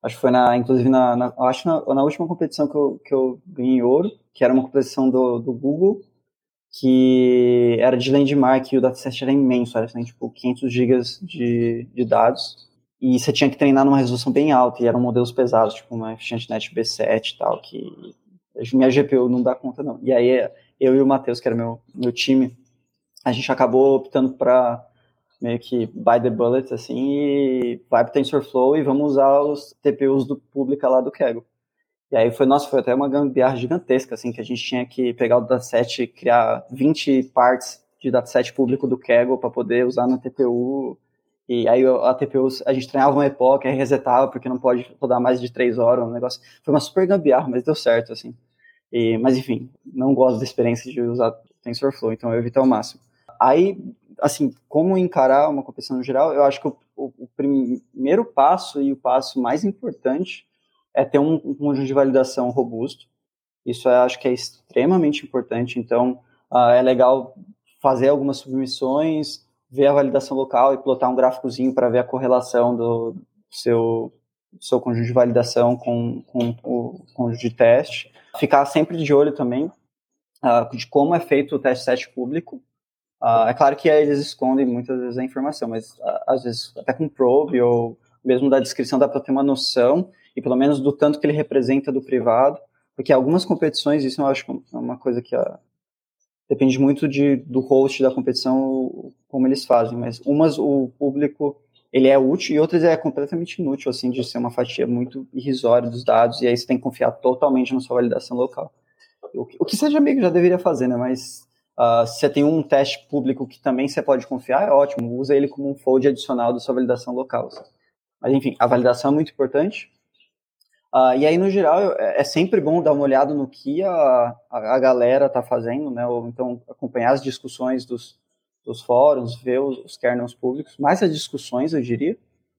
[SPEAKER 4] acho que foi na, inclusive na, na acho na, na, última competição que eu, que eu ganhei ouro, que era uma competição do, do Google, que era de landmark e o dataset era imenso, era assim, tipo 500 gigas de, de dados. E você tinha que treinar numa resolução bem alta, e eram modelos pesados, tipo uma EfficientNet B7 e tal, que minha GPU não dá conta não. E aí eu e o Matheus, que era meu, meu time, a gente acabou optando para meio que buy the bullet, assim, e vai pro TensorFlow e vamos usar os TPUs do público lá do Kaggle. E aí foi, nossa, foi até uma gambiarra gigantesca, assim, que a gente tinha que pegar o dataset, criar 20 partes de dataset público do Kaggle para poder usar na TPU. E aí a TPU, a gente treinava uma epoca, aí resetava, porque não pode rodar mais de 3 horas, um negócio. Foi uma super gambiarra, mas deu certo, assim. E, mas enfim, não gosto da experiência de usar TensorFlow, então eu evito ao máximo. Aí, assim, como encarar uma competição no geral, eu acho que o, o, o, primeiro passo e o passo mais importante é ter um, conjunto de validação robusto. Isso eu acho que é extremamente importante. Então, uh, é legal fazer algumas submissões, ver a validação local e plotar um gráficozinho para ver a correlação do, seu, seu conjunto de validação com, com o conjunto de teste. Ficar sempre de olho também uh, de como é feito o teste set público Uh, é claro que eles escondem muitas vezes a informação, mas às vezes até com probe ou mesmo da descrição dá para ter uma noção e pelo menos do tanto que ele representa do privado, porque algumas competições, isso eu acho é uma coisa que uh, depende muito de, do host da competição, como eles fazem, mas umas o público ele é útil e outras é completamente inútil, assim, de ser uma fatia muito irrisória dos dados e aí você tem que confiar totalmente na sua validação local. O que, o que seja que já deveria fazer, né, mas Uh, se você tem um teste público que também você pode confiar, é ótimo, usa ele como um fold adicional da sua validação local. Mas enfim, a validação é muito importante. Uh, e aí, no geral, é, é sempre bom dar uma olhada no que a, a, galera está fazendo, né? Ou então acompanhar as discussões dos, dos fóruns, ver os, os kernels públicos, mais as discussões, eu diria.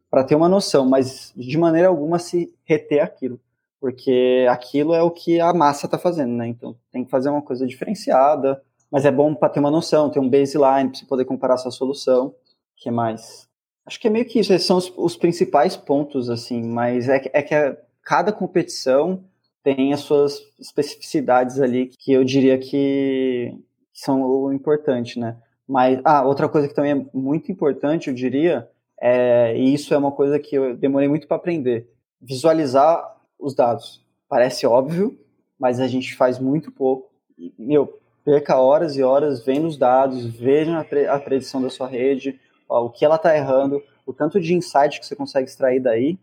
[SPEAKER 4] para ter uma noção, mas de maneira alguma se reter aquilo, porque aquilo é o que a massa está fazendo, né? Então tem que fazer uma coisa diferenciada, mas é bom para ter uma noção, ter um baseline para você poder comparar sua solução. Que mais? Acho que é meio que isso, esses são os, os principais pontos, assim, mas é, é que a, cada competição tem as suas especificidades ali que eu diria que são o importante, né? Mas, ah, outra coisa que também é muito importante, eu diria, é, e isso é uma coisa que eu demorei muito para aprender, visualizar os dados. Parece óbvio, mas a gente faz muito pouco. E, meu, perca horas e horas vendo os dados, vejam a, pre a predição da sua rede, ó, o que ela está errando, o tanto de insight que você consegue extrair daí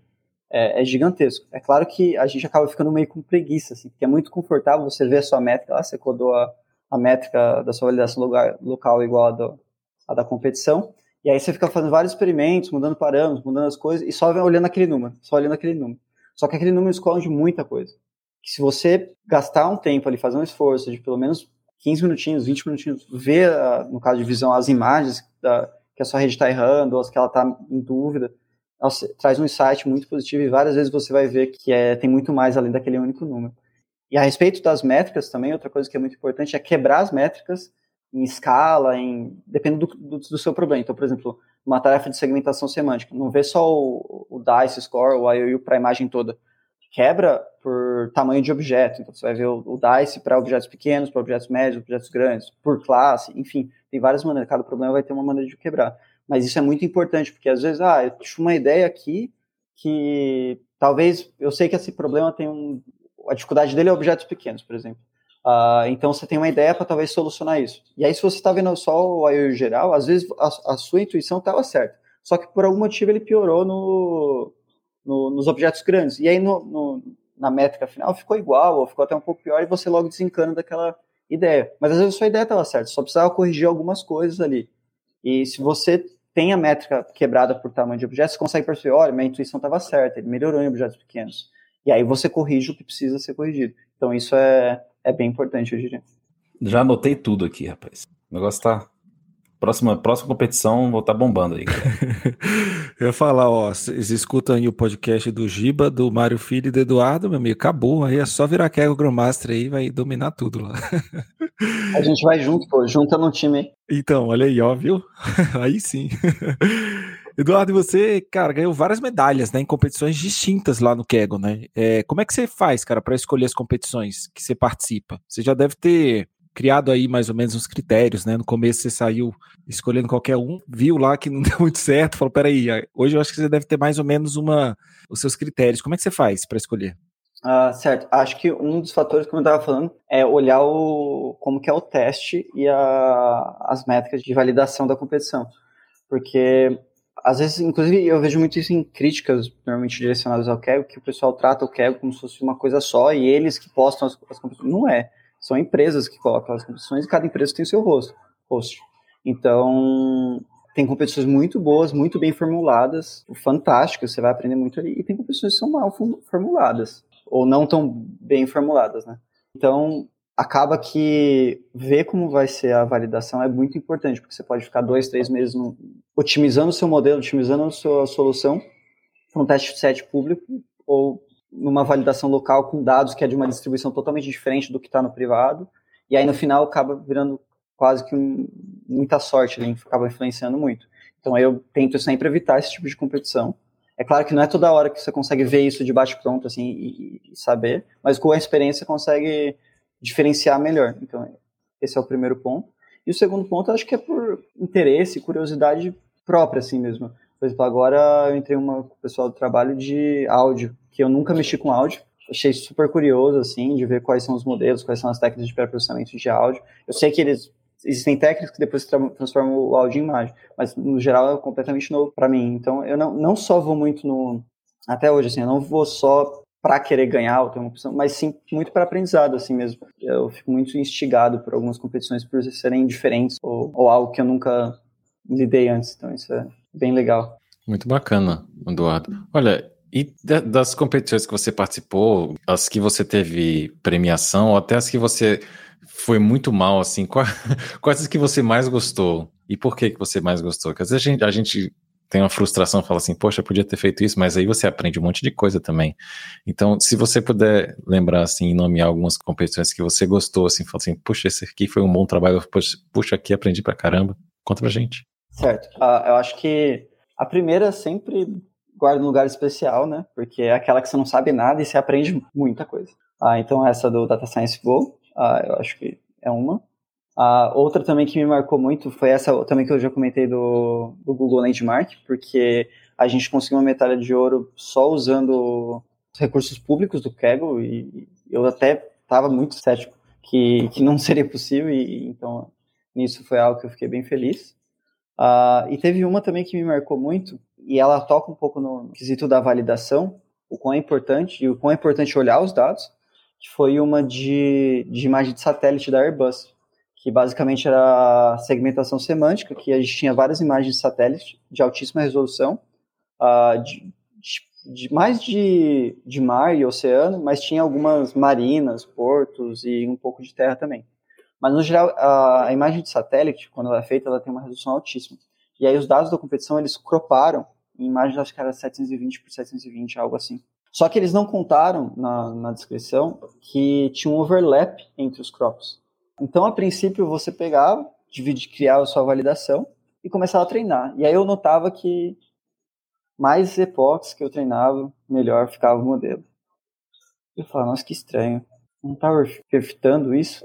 [SPEAKER 4] é, é, gigantesco. É claro que a gente acaba ficando meio com preguiça, assim, porque é muito confortável você ver a sua métrica, lá, você codou a, a métrica da sua validação lugar, local igual a, do, da competição, e aí você fica fazendo vários experimentos, mudando parâmetros, mudando as coisas, e só olhando aquele número, só olhando aquele número. Só que aquele número esconde muita coisa. Que se você gastar um tempo ali, fazer um esforço de pelo menos 15 minutinhos, 20 minutinhos, ver, no caso de visão, as imagens da, que a sua rede está errando, ou as que ela está em dúvida, traz um insight muito positivo e várias vezes você vai ver que é, tem muito mais além daquele único número. E a respeito das métricas também, outra coisa que é muito importante é quebrar as métricas em escala, em dependendo do, do, do seu problema. Então, por exemplo, uma tarefa de segmentação semântica, não vê só o, o DICE score, o IOU para a imagem toda. Quebra por tamanho de objeto. Então, você vai ver o, o DICE para objetos pequenos, para objetos médios, objetos grandes, por classe, enfim, tem várias maneiras. Cada problema vai ter uma maneira de quebrar. Mas isso é muito importante, porque às vezes, ah, eu tive uma ideia aqui que talvez eu sei que esse problema tem um. A dificuldade dele é objetos pequenos, por exemplo. Uh, então você tem uma ideia para talvez solucionar isso. E aí, se você está vendo só o IO geral, às vezes a, a sua intuição estava certa. Só que por algum motivo ele piorou no, no, nos objetos grandes. E aí no, no, na métrica final ficou igual, ou ficou até um pouco pior, e você logo desencana daquela ideia. Mas às vezes a sua ideia estava certa, só precisava corrigir algumas coisas ali. E se você tem a métrica quebrada por tamanho de objetos, você consegue perceber, olha, minha intuição estava certa, ele melhorou em objetos pequenos. E aí você corrige o que precisa ser corrigido. Então isso é, é bem importante, eu diria.
[SPEAKER 3] Já anotei tudo aqui, rapaz. O negócio tá. Próxima, próxima competição, vou estar tá bombando aí.
[SPEAKER 1] eu ia falar, ó, vocês escutam aí o podcast do Giba, do Mário Filho e do Eduardo, meu amigo, acabou. Aí é só virar Kego Grandmaster aí vai dominar tudo lá.
[SPEAKER 4] A gente vai junto, pô, junta no time aí.
[SPEAKER 1] Então, olha aí, ó, viu? aí sim. Eduardo, você, cara, ganhou várias medalhas, né, em competições distintas lá no Kegel, né? É, como é que você faz, cara, para escolher as competições que você participa? Você já deve ter criado aí mais ou menos uns critérios, né? No começo você saiu escolhendo qualquer um, viu lá que não deu muito certo, falou, peraí, hoje eu acho que você deve ter mais ou menos uma os seus critérios. Como é que você faz para escolher?
[SPEAKER 4] Uh, certo. Acho que um dos fatores, como eu estava falando, é olhar o, como que é o teste e a, as métricas de validação da competição. Porque às vezes, inclusive, eu vejo muito isso em críticas, normalmente direcionadas ao Kego, que o pessoal trata o Kego como se fosse uma coisa só e eles que postam as, as competições. Não é. São empresas que colocam as competições e cada empresa tem o seu rosto, host. Então, tem competições muito boas, muito bem formuladas, fantásticas, você vai aprender muito ali. E tem competições que são mal formuladas, ou não tão bem formuladas, né? Então, acaba que ver como vai ser a validação é muito importante, porque você pode ficar dois, três meses no, otimizando o seu modelo, otimizando a sua solução para um teste set público ou numa validação local com dados que é de uma distribuição totalmente diferente do que está no privado, e aí no final acaba virando quase que um, muita sorte, ele acaba influenciando muito. Então eu tento sempre evitar esse tipo de competição. É claro que não é toda hora que você consegue ver isso de bate-pronto assim, e, e saber, mas com a experiência você consegue diferenciar melhor. Então, esse é o primeiro ponto. E o segundo ponto, eu acho que é por interesse, curiosidade própria, assim mesmo. Por exemplo, agora eu entrei uma, com o pessoal do trabalho de áudio, que eu nunca mexi com áudio. Achei super curioso, assim, de ver quais são os modelos, quais são as técnicas de pré-processamento de áudio. Eu sei que eles existem técnicas que depois transformam o áudio em imagem, mas no geral é completamente novo para mim. Então eu não, não só vou muito no. Até hoje, assim, eu não vou só para querer ganhar ou ter uma opção, mas sim muito para aprendizado, assim mesmo. Eu fico muito instigado por algumas competições por serem diferentes ou, ou algo que eu nunca lidei antes, então isso é bem legal.
[SPEAKER 2] Muito bacana, Eduardo. Olha, e das competições que você participou, as que você teve premiação, ou até as que você foi muito mal, assim, quais, as que você mais gostou? E por que, que você mais gostou? Porque às vezes a gente, a gente tem uma frustração, fala assim, poxa, podia ter feito isso, mas aí você aprende um monte de coisa também. Então, se você puder lembrar, assim, nomear algumas competições que você gostou, assim, fala assim, puxa, esse aqui foi um bom trabalho, puxa, puxa aqui aprendi pra caramba, conta pra gente.
[SPEAKER 4] Certo. Uh, eu acho que a primeira sempre guarda um lugar especial, né? Porque é aquela que você não sabe nada e você aprende muita coisa. Ah, então essa do Data Science Go, ah, eu acho que é uma. A outra também que me marcou muito foi essa também que eu já comentei do, do Google Landmark, porque a gente conseguiu uma medalha de ouro só usando os recursos públicos do Kaggle e eu até estava muito cético que, que não seria possível e então nisso foi algo que eu fiquei bem feliz. Uh, e teve uma também que me marcou muito e ela toca um pouco no quesito da validação, o quão é importante e o quão é importante olhar os dados, que foi uma de, de imagem de satélite da Airbus que basicamente era segmentação semântica, que a gente tinha várias imagens de satélite de altíssima resolução, uh, de, de, mais de, de mar e oceano, mas tinha algumas marinas, portos e um pouco de terra também. Mas, no geral, a, imagem de satélite, quando ela é feita, ela tem uma resolução altíssima. E aí os dados da competição, eles croparam em imagens, acho que era 720 por 720, algo assim. Só que eles não contaram na, na descrição que tinha um overlap entre os crops. Então, a princípio, você pegava, dividir, criava a sua validação e começava a treinar. E aí eu notava que mais epoques que eu treinava, melhor ficava o modelo. Eu falava, nossa, que estranho. Não estava perfitando isso?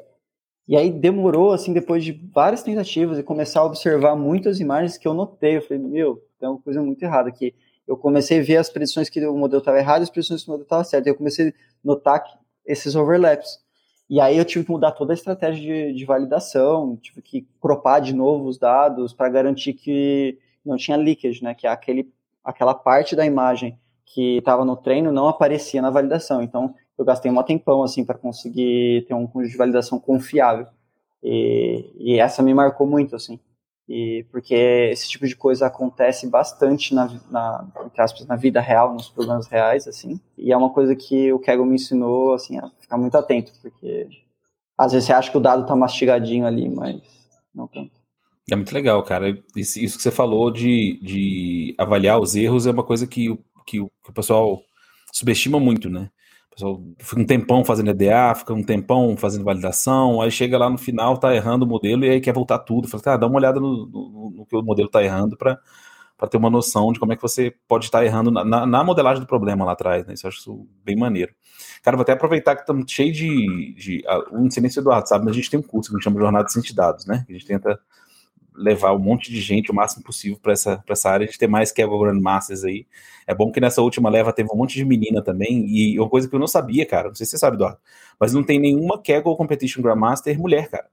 [SPEAKER 4] E aí demorou, assim, depois de várias tentativas e começar a observar muitas imagens que eu notei. Eu falei, meu, tem uma coisa muito errada aqui. Eu comecei a ver as predições que o modelo estava errado e as predições que o modelo estava certo. Eu comecei a notar esses overlaps. E aí eu tive que mudar toda a estratégia de, de validação, tive que cropar de novo os dados para garantir que não tinha leakage, né? Que é aquele, aquela parte da imagem que estava no treino não aparecia na validação. Então eu gastei um tempão assim para conseguir ter um conjunto de validação confiável. E, e, essa me marcou muito assim. E porque esse tipo de coisa acontece bastante na, na, aspas, na vida real, nos problemas reais, assim. E é uma coisa que o Kegel me ensinou, assim, a ficar muito atento, porque às vezes você acha que o dado tá mastigadinho ali, mas não tanto.
[SPEAKER 3] É muito legal, cara. Isso, isso que você falou de, de avaliar os erros é uma coisa que, que, que o pessoal subestima muito, né? Pessoal fica um tempão fazendo EDA, fica um tempão fazendo validação, aí chega lá no final, tá errando o modelo e aí quer voltar tudo. Fala, tá, dá uma olhada no, no, no que o modelo tá errando para ter uma noção de como é que você pode estar tá errando na, na, na, modelagem do problema lá atrás, né? Isso eu acho isso bem maneiro. Cara, vou até aproveitar que estamos cheio de. de uh, não sei nem se o Eduardo sabe, mas a gente tem um curso que a gente chama Jornada de Dados, né? A gente tenta levar um monte de gente o máximo possível para essa, essa área, a gente ter mais Kegel Grandmasters aí. É bom que nessa última leva teve um monte de menina também, e uma coisa que eu não sabia, cara, não sei se você sabe, Eduardo, mas não tem nenhuma Kegel Competition Grandmaster mulher, cara,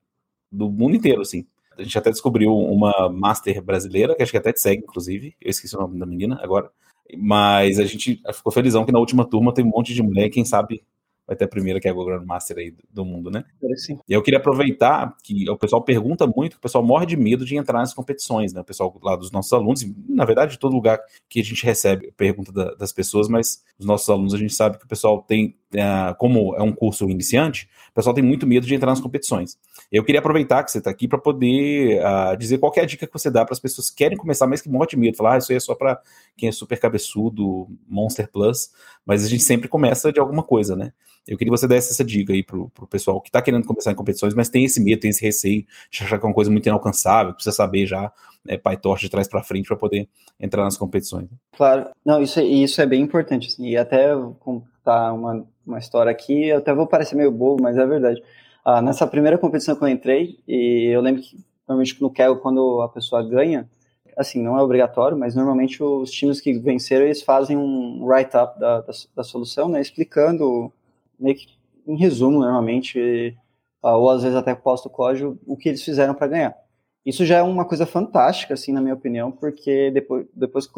[SPEAKER 3] do mundo inteiro, assim. A gente até descobriu uma Master brasileira, que acho que até te segue, inclusive, eu esqueci o nome da menina agora, mas a gente ficou felizão que na última turma tem um monte de mulher, quem sabe vai ter a primeira que é a Grandmaster aí do mundo, né? Sim. E eu queria aproveitar que o pessoal pergunta muito, o pessoal morre de medo de entrar nas competições, né? O pessoal lá dos nossos alunos, na verdade, de todo lugar que a gente recebe pergunta da, das pessoas, mas os nossos alunos a gente sabe que o pessoal tem, é, como é um curso iniciante, o pessoal tem muito medo de entrar nas competições. Eu queria aproveitar que você está aqui para poder uh, dizer qual é a dica que você dá para as pessoas que querem começar, mas que morrem de medo, falar, ah, isso aí é só para quem é super cabeçudo, Monster Plus, mas a gente sempre começa de alguma coisa, né? Eu queria que você desse essa dica aí pro, pro pessoal que está querendo começar em competições, mas tem esse medo, tem esse receio de achar que é uma coisa muito inalcançável, precisa saber já né, PyTorch de trás para frente para poder entrar nas competições.
[SPEAKER 4] Claro, não, isso, é, isso é bem importante, assim, e até contar uma, uma história aqui, eu até vou parecer meio bobo, mas é verdade. Ah, nessa primeira competição que eu entrei, e eu lembro que normalmente no Kegel, quando a pessoa ganha, assim, não é obrigatório, mas normalmente os times que venceram, eles fazem um write-up da, da, da, solução, né, explicando meio que em resumo, normalmente, ah, ou às vezes até posto o código, o que eles fizeram para ganhar. Isso já é uma coisa fantástica, assim, na minha opinião, porque depois, depois que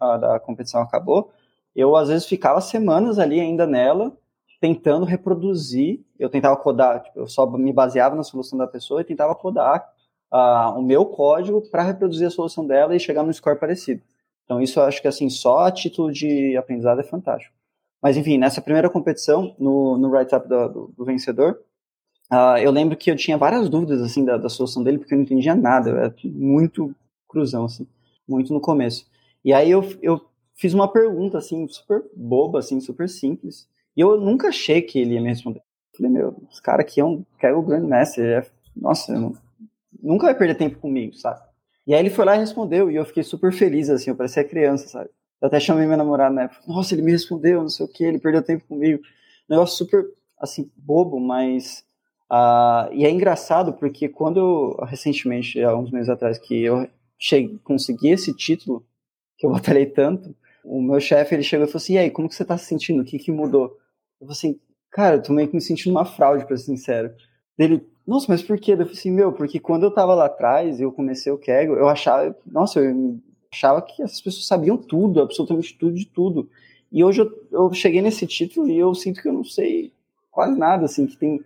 [SPEAKER 4] a, competição acabou, eu às vezes ficava semanas ali ainda nela, tentando reproduzir, eu tentava codar, tipo, eu só me baseava na solução da pessoa e tentava codar uh, o meu código para reproduzir a solução dela e chegar num score parecido. Então isso eu acho que assim, só a título de aprendizado é fantástico. Mas enfim, nessa primeira competição, no, no write-up do, do, do, vencedor, uh, eu lembro que eu tinha várias dúvidas assim da, da, solução dele, porque eu não entendia nada, era muito cruzão, assim, muito no começo. E aí eu, eu fiz uma pergunta, assim, super boba, assim, super simples. E eu nunca achei que ele ia me responder. Eu falei, meu, os caras aqui é um, quer o Grandmaster, é, nossa, não, nunca vai perder tempo comigo, sabe? E aí ele foi lá e respondeu, e eu fiquei super feliz, assim, eu parecia criança, sabe? Eu até chamei meu namorado na época, nossa, ele me respondeu, não sei o que, ele perdeu tempo comigo. Negócio super, assim, bobo, mas... Uh, e é engraçado porque quando, eu, recentemente, há uns meses atrás, que eu cheguei, consegui esse título, que eu batalhei tanto, o meu chefe, ele chegou e falou assim, e aí, como que você tá se sentindo? O que que mudou? Eu falei assim, cara, eu tô meio que me sentindo uma fraude, pra ser sincero. Ele, nossa, mas por quê? Eu falei assim, meu, porque quando eu tava lá atrás e eu comecei o Kegel, eu achava, nossa, eu achava que essas pessoas sabiam tudo, absolutamente tudo de tudo. E hoje eu, eu cheguei nesse título e eu sinto que eu não sei quase nada, assim, que tem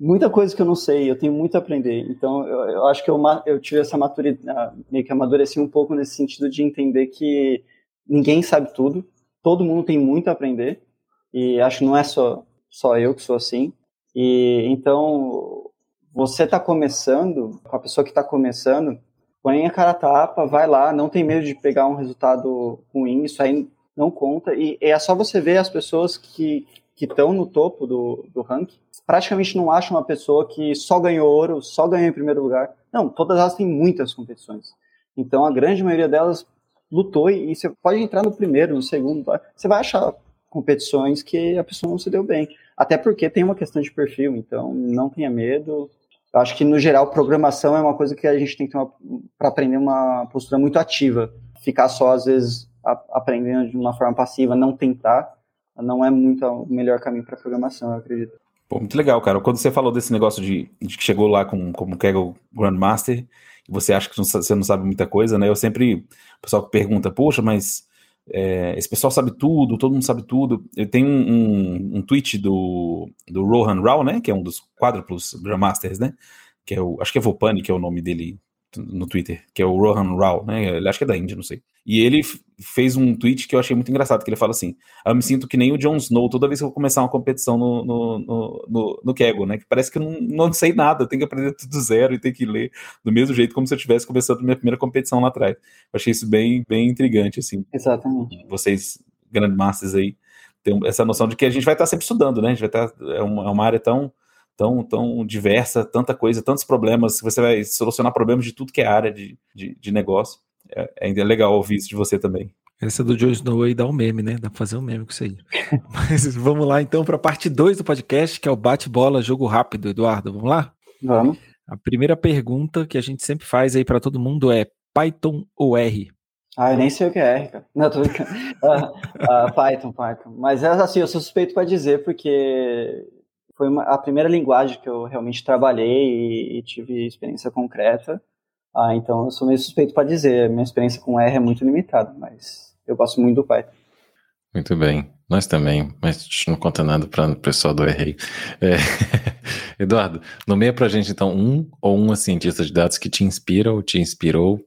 [SPEAKER 4] muita coisa que eu não sei, eu tenho muito a aprender. Então, eu, eu acho que eu, eu tive essa maturidade, meio que amadureci um pouco nesse sentido de entender que ninguém sabe tudo, todo mundo tem muito a aprender, e acho que não é só, só eu que sou assim. E então, você está começando, com a pessoa que está começando, põe a cara a tapa, vai lá, não tem medo de pegar um resultado ruim, isso aí não conta. E é só você ver as pessoas que que estão no topo do, do ranking, praticamente não acha uma pessoa que só ganhou ouro, só ganhou em primeiro lugar. Não, todas elas têm muitas competições. Então a grande maioria delas lutou e, e você pode entrar no primeiro, no segundo, tá? você vai achar competições que a pessoa não se deu bem. Até porque tem uma questão de perfil, então não tenha medo. Eu acho que, no geral, programação é uma coisa que a gente tem que para aprender uma postura muito ativa. Ficar só, às vezes, a, aprendendo de uma forma passiva, não tentar, não é muito o melhor caminho para programação, eu acredito.
[SPEAKER 3] Pô, muito legal, cara. Quando você falou desse negócio de, de que chegou lá com, como Kaggle Grandmaster, você acha que você não sabe muita coisa, né? Eu sempre, o pessoal pergunta, poxa, mas é, esse pessoal sabe tudo, todo mundo sabe tudo. Eu tenho um, um, um tweet do, do Rohan Rao, né? Que é um dos quádruplos Grandmasters, né? Que é o, acho que é Vopani, que é o nome dele no Twitter, que é o Rohan Rao, né? Ele acho que é da Índia, não sei. E ele fez um tweet que eu achei muito engraçado, que ele fala assim: eu me sinto que nem o Jon Snow toda vez que eu vou começar uma competição no, no, no, no, no Kegel, né? Que parece que eu não, não sei nada, eu tenho que aprender tudo do zero e tenho que ler do mesmo jeito como se eu estivesse começando a minha primeira competição lá atrás. Eu achei isso bem, bem intrigante, assim.
[SPEAKER 4] Exatamente.
[SPEAKER 3] Vocês, grandes massas aí, tem essa noção de que a gente vai estar sempre estudando, né? A gente vai estar. É uma, é uma área tão tão, tão diversa, tanta coisa, tantos problemas, você vai solucionar problemas de tudo que é área de, de, de negócio. É, é legal ouvir isso de você também.
[SPEAKER 1] Essa do Joe Snow aí dá um meme, né? Dá pra fazer um meme com isso aí. Mas vamos lá então para a parte 2 do podcast, que é o bate-bola, jogo rápido, Eduardo. Vamos lá?
[SPEAKER 4] Vamos.
[SPEAKER 1] A primeira pergunta que a gente sempre faz aí para todo mundo é Python ou R?
[SPEAKER 4] Ah, eu nem sei o que é R, cara. Não, tô brincando. uh, uh, Python, Python. Mas é assim, eu sou suspeito para dizer, porque foi uma, a primeira linguagem que eu realmente trabalhei e, e tive experiência concreta. Ah, então eu sou meio suspeito para dizer. Minha experiência com R é muito limitada, mas eu gosto muito do Python.
[SPEAKER 2] Muito bem. Nós também, mas a gente não conta nada para o pessoal do R. É... Eduardo, nomeia para a gente então um ou uma cientista de dados que te inspira ou te inspirou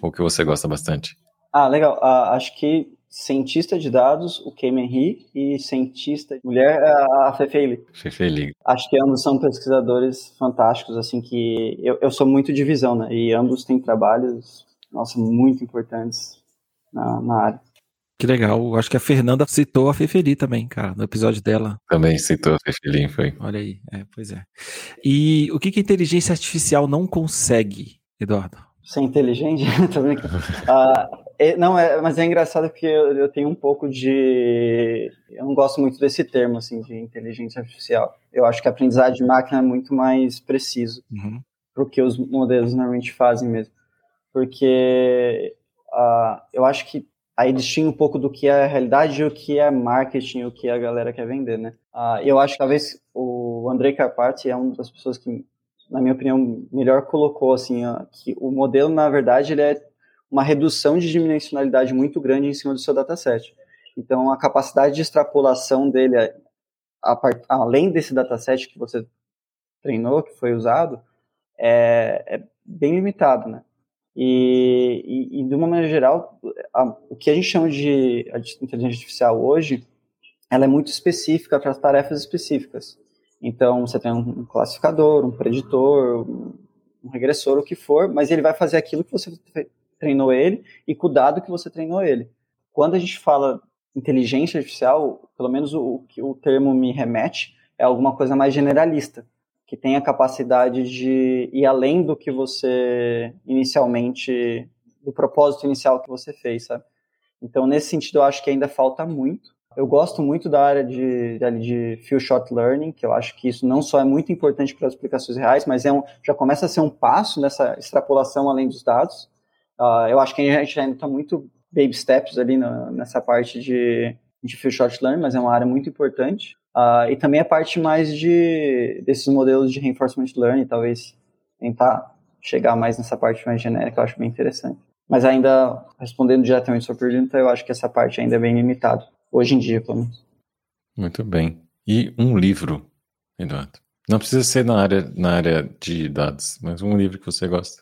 [SPEAKER 2] ou que você gosta bastante.
[SPEAKER 4] Ah, legal. Ah, acho que cientista de dados, o Kim Henry, e cientista mulher, a Fefeili.
[SPEAKER 2] Fefeili.
[SPEAKER 4] Acho que ambos são pesquisadores fantásticos, assim, que eu, eu sou muito de visão, né, e ambos têm trabalhos, nossa, muito importantes na, na área.
[SPEAKER 1] Que legal. Acho que a Fernanda citou a Fefeli também, cara, no episódio dela.
[SPEAKER 2] Também citou a Fefeli, foi.
[SPEAKER 1] Olha aí, é, pois é. E o que, que a inteligência artificial não consegue, Eduardo?
[SPEAKER 4] Ser inteligente? Tô brincando. uh, é, não, é, mas é engraçado porque eu, eu, tenho um pouco de. Eu não gosto muito desse termo, assim, de inteligência artificial. Eu acho que a aprendizagem de máquina é muito mais preciso uhum. para o que os modelos normalmente fazem mesmo. Porque uh, eu acho que aí distingue um pouco do que é a realidade e o que é marketing, o que a galera quer vender, né? Uh, eu acho que talvez o Andrei Carpati é uma das pessoas que, na minha opinião, melhor colocou, assim, uh, que o modelo, na verdade, ele é uma redução de dimensionalidade muito grande em cima do seu dataset. Então, a capacidade de extrapolação dele, a, part, além desse dataset que você treinou, que foi usado, é, é bem limitado, né? E, e, e, de uma maneira geral, a, o que a gente chama de inteligência artificial hoje, ela é muito específica para tarefas específicas. Então, você tem um classificador, um preditor, um regressor, o que for, mas ele vai fazer aquilo que você treinou ele e com o dado que você treinou ele. Quando a gente fala inteligência artificial, pelo menos o que o termo me remete é alguma coisa mais generalista, que tem a capacidade de ir além do que você inicialmente, do propósito inicial que você fez, sabe? Então, nesse sentido, eu acho que ainda falta muito. Eu gosto muito da área de, de, de few shot learning, que eu acho que isso não só é muito importante para as aplicações reais, mas é um, já começa a ser um passo nessa extrapolação além dos dados. Uh, eu acho que a gente ainda está muito baby steps ali na, nessa parte de, de few shot learning, mas é uma área muito importante. Uh, e também a parte mais de desses modelos de reinforcement learning, talvez tentar chegar mais nessa parte mais genérica, eu acho bem interessante. Mas ainda, respondendo diretamente sua pergunta, eu acho que essa parte ainda é bem limitada, hoje em dia, pelo menos.
[SPEAKER 2] Muito bem. E um livro, Eduardo? Não precisa ser na área, na área de dados, mas um livro que você gosta.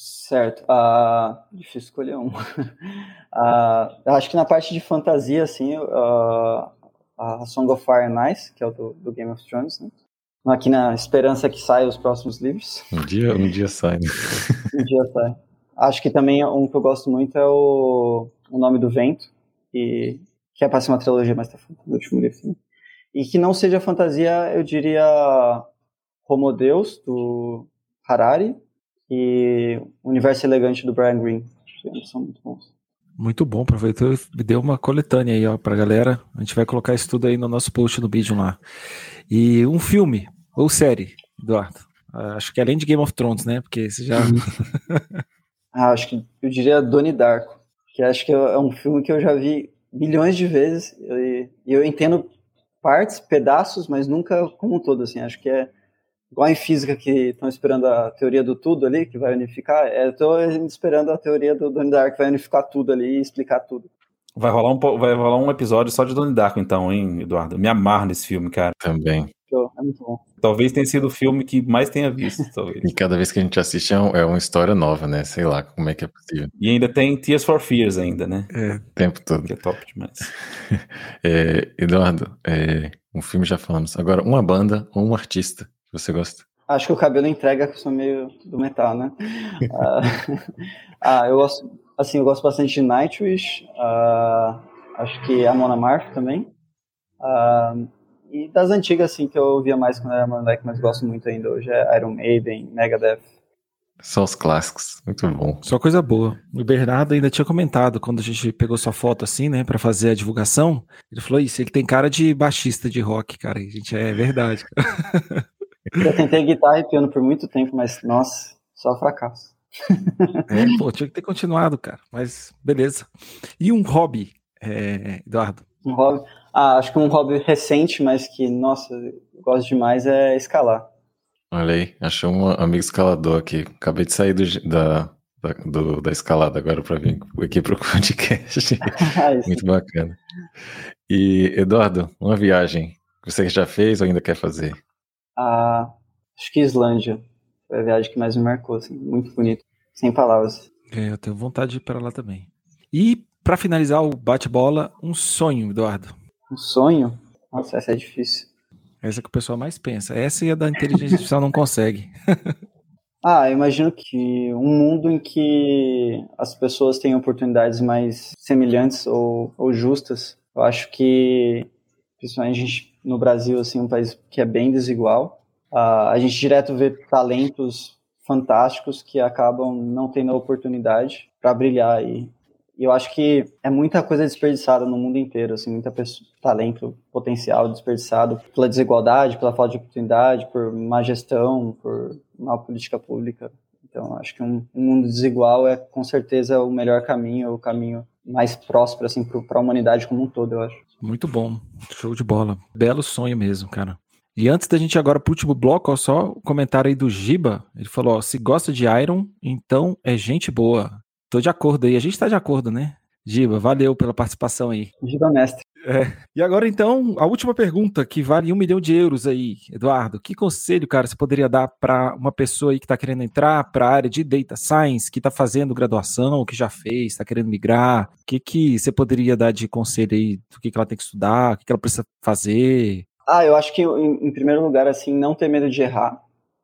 [SPEAKER 4] Certo. Uh, difícil escolher um. eu acho que na parte de fantasia, assim, uh, a Song of Fire and Ice, que é o do, do Game of Thrones, né? Aqui na esperança que saia os próximos livros.
[SPEAKER 2] Um dia, um dia sai. Né?
[SPEAKER 4] um dia sai. Acho que também um que eu gosto muito é o, o Nome do Vento, e, que é para ser uma trilogia, mas tá do último livro também. E que não seja fantasia, eu diria Homo Deus, do Harari, e Universo Elegante, do Brian Greene. São muito bons.
[SPEAKER 1] Muito bom, aproveitou e deu uma coletânea aí, ó, pra galera. A gente vai colocar isso tudo aí no nosso post no vídeo lá. E um filme, ou série, Eduardo? Acho que além de Game of Thrones, né? Porque você já.
[SPEAKER 4] Ah, acho que eu diria Donnie Darko, que acho que é um filme que eu já vi milhões de vezes e eu entendo partes, pedaços, mas nunca como um todo, assim, acho que é igual em física que estão esperando a teoria do tudo ali, que vai unificar, é, eu estou esperando a teoria do Donnie Darko que vai unificar tudo ali e explicar tudo.
[SPEAKER 3] Vai rolar um, vai rolar um episódio só de Donnie Darko então, hein, Eduardo? me amarro nesse filme, cara.
[SPEAKER 2] Também.
[SPEAKER 4] É muito bom.
[SPEAKER 3] Talvez tenha sido o filme que mais tenha visto, talvez.
[SPEAKER 2] E cada vez que a gente assiste é, um, é, uma história nova, né? Sei lá como é que é possível.
[SPEAKER 3] E ainda tem Tears for Fears ainda, né?
[SPEAKER 2] É, o tempo todo.
[SPEAKER 3] Que é top demais.
[SPEAKER 2] é, Eduardo, é, um filme já falamos. Agora, uma banda ou um artista que você gosta?
[SPEAKER 4] Acho que o cabelo entrega que eu sou meio do metal, né? uh, ah, eu gosto, assim, eu gosto bastante de Nightwish, uh, acho que a Mona Marth também. Uh, e das antigas, assim, que eu ouvia mais quando era moleque, mas gosto muito ainda hoje, é Iron Maiden, Megadeth.
[SPEAKER 2] Só os clássicos, muito bom.
[SPEAKER 1] Só coisa boa. O Bernardo ainda tinha comentado, quando a gente pegou sua foto assim, né, para fazer a divulgação, ele falou isso, ele tem cara de baixista de rock, cara, e, gente, é verdade.
[SPEAKER 4] eu tentei guitarra e piano por muito tempo, mas, nossa, só fracasso.
[SPEAKER 1] é, pô, tinha que ter continuado, cara, mas beleza. E um hobby, é, Eduardo?
[SPEAKER 4] Um hobby? Ah, acho que um hobby recente, mas que, nossa, eu gosto demais é escalar.
[SPEAKER 2] Olha aí, achou um amigo escalador aqui. Acabei de sair do, da, da, do, da escalada agora para vir aqui para o podcast. Ah, Muito bacana. E, Eduardo, uma viagem que você já fez ou ainda quer fazer?
[SPEAKER 4] Ah, acho que Islândia. Foi a viagem que mais me marcou, assim, muito bonito. Sem palavras.
[SPEAKER 1] É, eu tenho vontade de ir para lá também. E, para finalizar o bate-bola, um sonho, Eduardo.
[SPEAKER 4] Um sonho? Nossa, essa é difícil.
[SPEAKER 1] Essa que o pessoal mais pensa. Essa e a da inteligência artificial não consegue.
[SPEAKER 4] ah, eu imagino que um mundo em que as pessoas têm oportunidades mais semelhantes ou, ou justas. Eu acho que, principalmente a gente, no Brasil, assim, um país que é bem desigual, uh, a gente direto vê talentos fantásticos que acabam não tendo a oportunidade para brilhar e eu acho que é muita coisa desperdiçada no mundo inteiro, assim, muita pessoa, talento, potencial desperdiçado pela desigualdade, pela falta de oportunidade, por má gestão, por má política pública. Então, acho que um, um mundo desigual é com certeza o melhor caminho, o caminho mais próspero assim para a humanidade como um todo, eu acho.
[SPEAKER 1] Muito bom, show de bola, belo sonho mesmo, cara. E antes da gente ir agora pro último bloco, ó, só o comentário aí do Giba. Ele falou: ó, se gosta de Iron, então é gente boa. Tô de acordo aí. A gente tá de acordo, né? Giba, valeu pela participação aí.
[SPEAKER 4] Giba mestre.
[SPEAKER 1] É. E agora, então, a última pergunta, que vale um milhão de euros aí, Eduardo. Que conselho, cara, você poderia dar para uma pessoa aí que está querendo entrar para a área de data science, que está fazendo graduação, que já fez, está querendo migrar? O que, que você poderia dar de conselho aí do que, que ela tem que estudar, o que, que ela precisa fazer?
[SPEAKER 4] Ah, eu acho que, em, em primeiro lugar, assim, não ter medo de errar.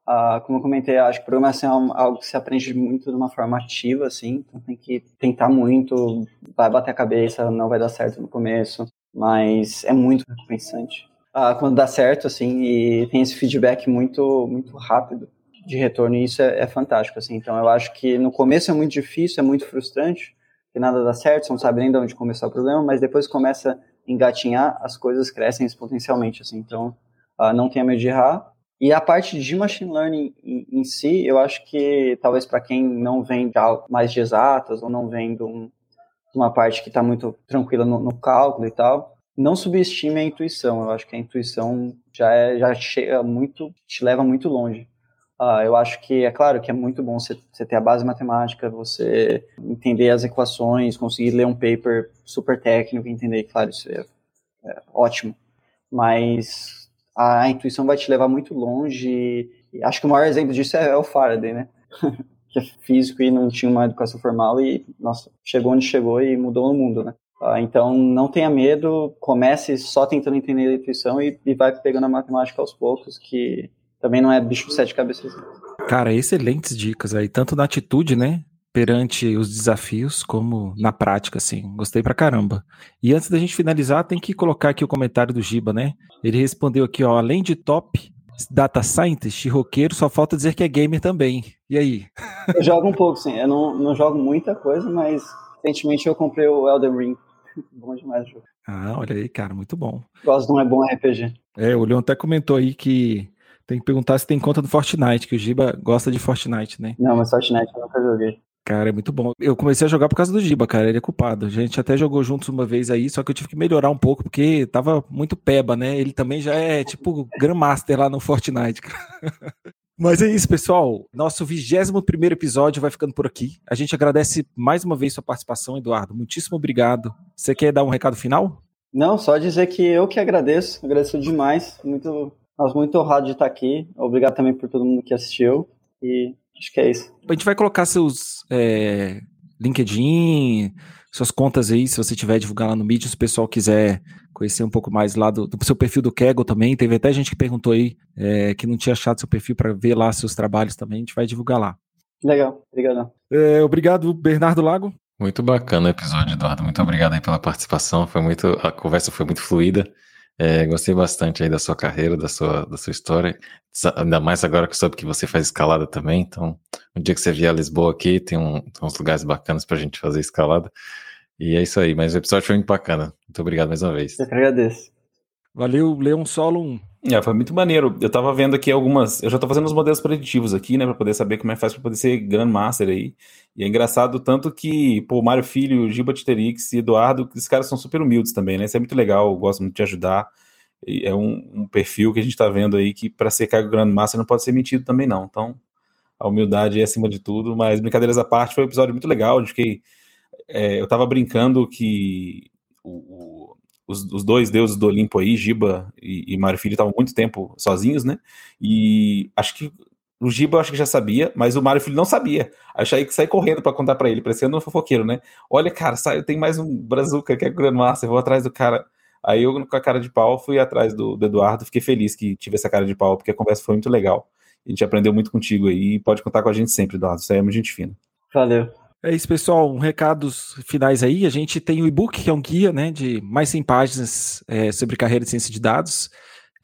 [SPEAKER 4] Uh, como eu comentei, acho que programação é algo que se aprende muito de uma forma ativa, assim, então tem que tentar muito, vai bater a cabeça, não vai dar certo no começo, mas é muito recompensante. Uh, quando dá certo, assim, e tem esse feedback muito, muito rápido de retorno, e isso é, é fantástico, assim, então eu acho que no começo é muito difícil, é muito frustrante, que nada dá certo, você não sabe nem de onde começar o problema, mas depois começa a engatinhar, as coisas crescem exponencialmente, assim, então uh, não tenha medo de errar, e a parte de machine learning em, em si, eu acho que talvez para quem não vem de mais de exatas ou não vem de, um, uma parte que está muito tranquila no, no, cálculo e tal, não subestime a intuição. Eu acho que a intuição já é, já chega muito, te leva muito longe. Uh, eu acho que é claro que é muito bom você, você ter a base matemática, você entender as equações, conseguir ler um paper super técnico, entender, claro, isso é, é ótimo. Mas a intuição vai te levar muito longe. E acho que o maior exemplo disso é, o Faraday, né? que é físico e não tinha uma educação formal e, nossa, chegou onde chegou e mudou o mundo, né? Ah, então, não tenha medo, comece só tentando entender a intuição e, e vai pegando a matemática aos poucos, que também não é bicho de sete cabeças.
[SPEAKER 1] Cara, excelentes dicas aí, tanto na atitude, né? Perante os desafios, como na prática, assim. Gostei pra caramba. E antes da gente finalizar, tem que colocar aqui o comentário do Giba, né? Ele respondeu aqui, ó, além de top data scientist e roqueiro, só falta dizer que é gamer também. E aí?
[SPEAKER 4] Eu jogo um pouco, sim. Eu não, não jogo muita coisa, mas recentemente eu comprei o Elden Ring. bom demais o jogo.
[SPEAKER 1] Ah, olha aí, cara, muito bom.
[SPEAKER 4] Gosto de um é bom RPG.
[SPEAKER 1] É, o Leon até comentou aí que tem que perguntar se tem conta do Fortnite, que o Giba gosta de Fortnite, né?
[SPEAKER 4] Não, mas Fortnite eu nunca joguei.
[SPEAKER 1] Cara, é muito bom. Eu comecei a jogar por causa do Giba, cara. Ele é culpado. A gente até jogou juntos uma vez aí, só que eu tive que melhorar um pouco, porque tava muito peba, né? Ele também já é tipo Grandmaster lá no Fortnite, cara. Mas é isso, pessoal. Nosso 21 episódio vai ficando por aqui. A gente agradece mais uma vez sua participação, Eduardo. Muitíssimo obrigado. Você quer dar um recado final?
[SPEAKER 4] Não, só dizer que eu que agradeço. Agradeço demais. Muito, nós muito honrado de estar aqui. Obrigado também por todo mundo que assistiu. E Acho que é isso.
[SPEAKER 1] A gente vai colocar seus é, LinkedIn, suas contas aí, se você tiver divulgar lá no mídia, se o pessoal quiser conhecer um pouco mais lá do, do seu perfil do Kegel também. Teve até gente que perguntou aí é, que não tinha achado seu perfil para ver lá seus trabalhos também. A gente vai divulgar lá.
[SPEAKER 4] Legal, obrigado.
[SPEAKER 1] É, obrigado, Bernardo Lago.
[SPEAKER 2] Muito bacana o episódio, Eduardo. Muito obrigado aí pela participação. Foi muito, a conversa foi muito fluida. É, gostei bastante aí da sua carreira, da sua, da sua história. Ainda mais agora que eu soube que você faz escalada também. Então, um dia que você vier a Lisboa aqui, tem, um, tem uns lugares bacanas pra gente fazer escalada. E é isso aí. Mas o episódio foi muito bacana. Muito obrigado mais uma vez.
[SPEAKER 4] Eu que agradeço.
[SPEAKER 1] Valeu, Leon Solo 1.
[SPEAKER 3] É, foi muito maneiro. Eu tava vendo aqui algumas. Eu já tô fazendo os modelos preditivos aqui, né? Pra poder saber como é que faz pra poder ser Grandmaster aí. E é engraçado tanto que, pô, Mário Filho, Giba Titerix e Eduardo, esses caras são super humildes também, né? Isso é muito legal, eu gosto muito de ajudar. E é um, um, perfil que a gente tá vendo aí que para ser cargo Grandmaster não pode ser mentido também, não. Então, a humildade é acima de tudo. Mas, brincadeiras à parte, foi um episódio muito legal. Eu fiquei. É, eu tava brincando que o os, os, dois deuses do Olimpo aí, Giba e, e Mário Filho, estavam muito tempo sozinhos, né? E acho que o Giba acho que já sabia, mas o Mário Filho não sabia. Achei que saí correndo para contar para ele, parecendo um fofoqueiro, né? Olha, cara, sai, tem mais um Brazuca que é Grandmaster, vou atrás do cara. Aí eu, com a cara de pau, fui atrás do, do Eduardo, fiquei feliz que tive essa cara de pau, porque a conversa foi muito legal. A gente aprendeu muito contigo aí pode contar com a gente sempre, Eduardo. Aí é muito gente fina.
[SPEAKER 4] Valeu.
[SPEAKER 1] É isso, pessoal. Um recados finais aí. A gente tem o e-book, que é um guia né, de mais 100 páginas é, sobre carreira de ciência de dados.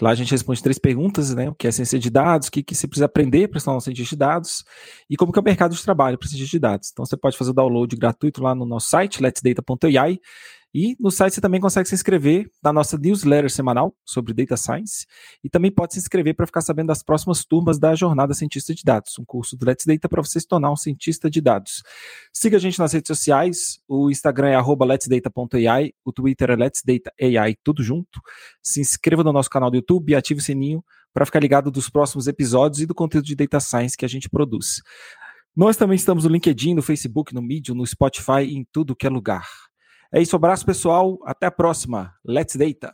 [SPEAKER 1] Lá a gente responde três perguntas, né? O que é ciência de dados, o que, que você precisa aprender para ser um cientista de dados e como que é o mercado de trabalho para cientista de dados. Então você pode fazer o download gratuito lá no nosso site, letsdata.ai e no site você também consegue se inscrever na nossa newsletter semanal sobre Data Science e também pode se inscrever para ficar sabendo das próximas turmas da Jornada Cientista de Dados, um curso do Let's Data para você se tornar um cientista de dados. Siga a gente nas redes sociais, o Instagram é letsdata.ai, o Twitter é letsdata.ai, tudo junto. Se inscreva no nosso canal do YouTube e ative o sininho para ficar ligado dos próximos episódios e do conteúdo de Data Science que a gente produz. Nós também estamos no LinkedIn, no Facebook, no Medium, no Spotify, em tudo que é lugar. É isso, abraço pessoal, até a próxima. Let's Data.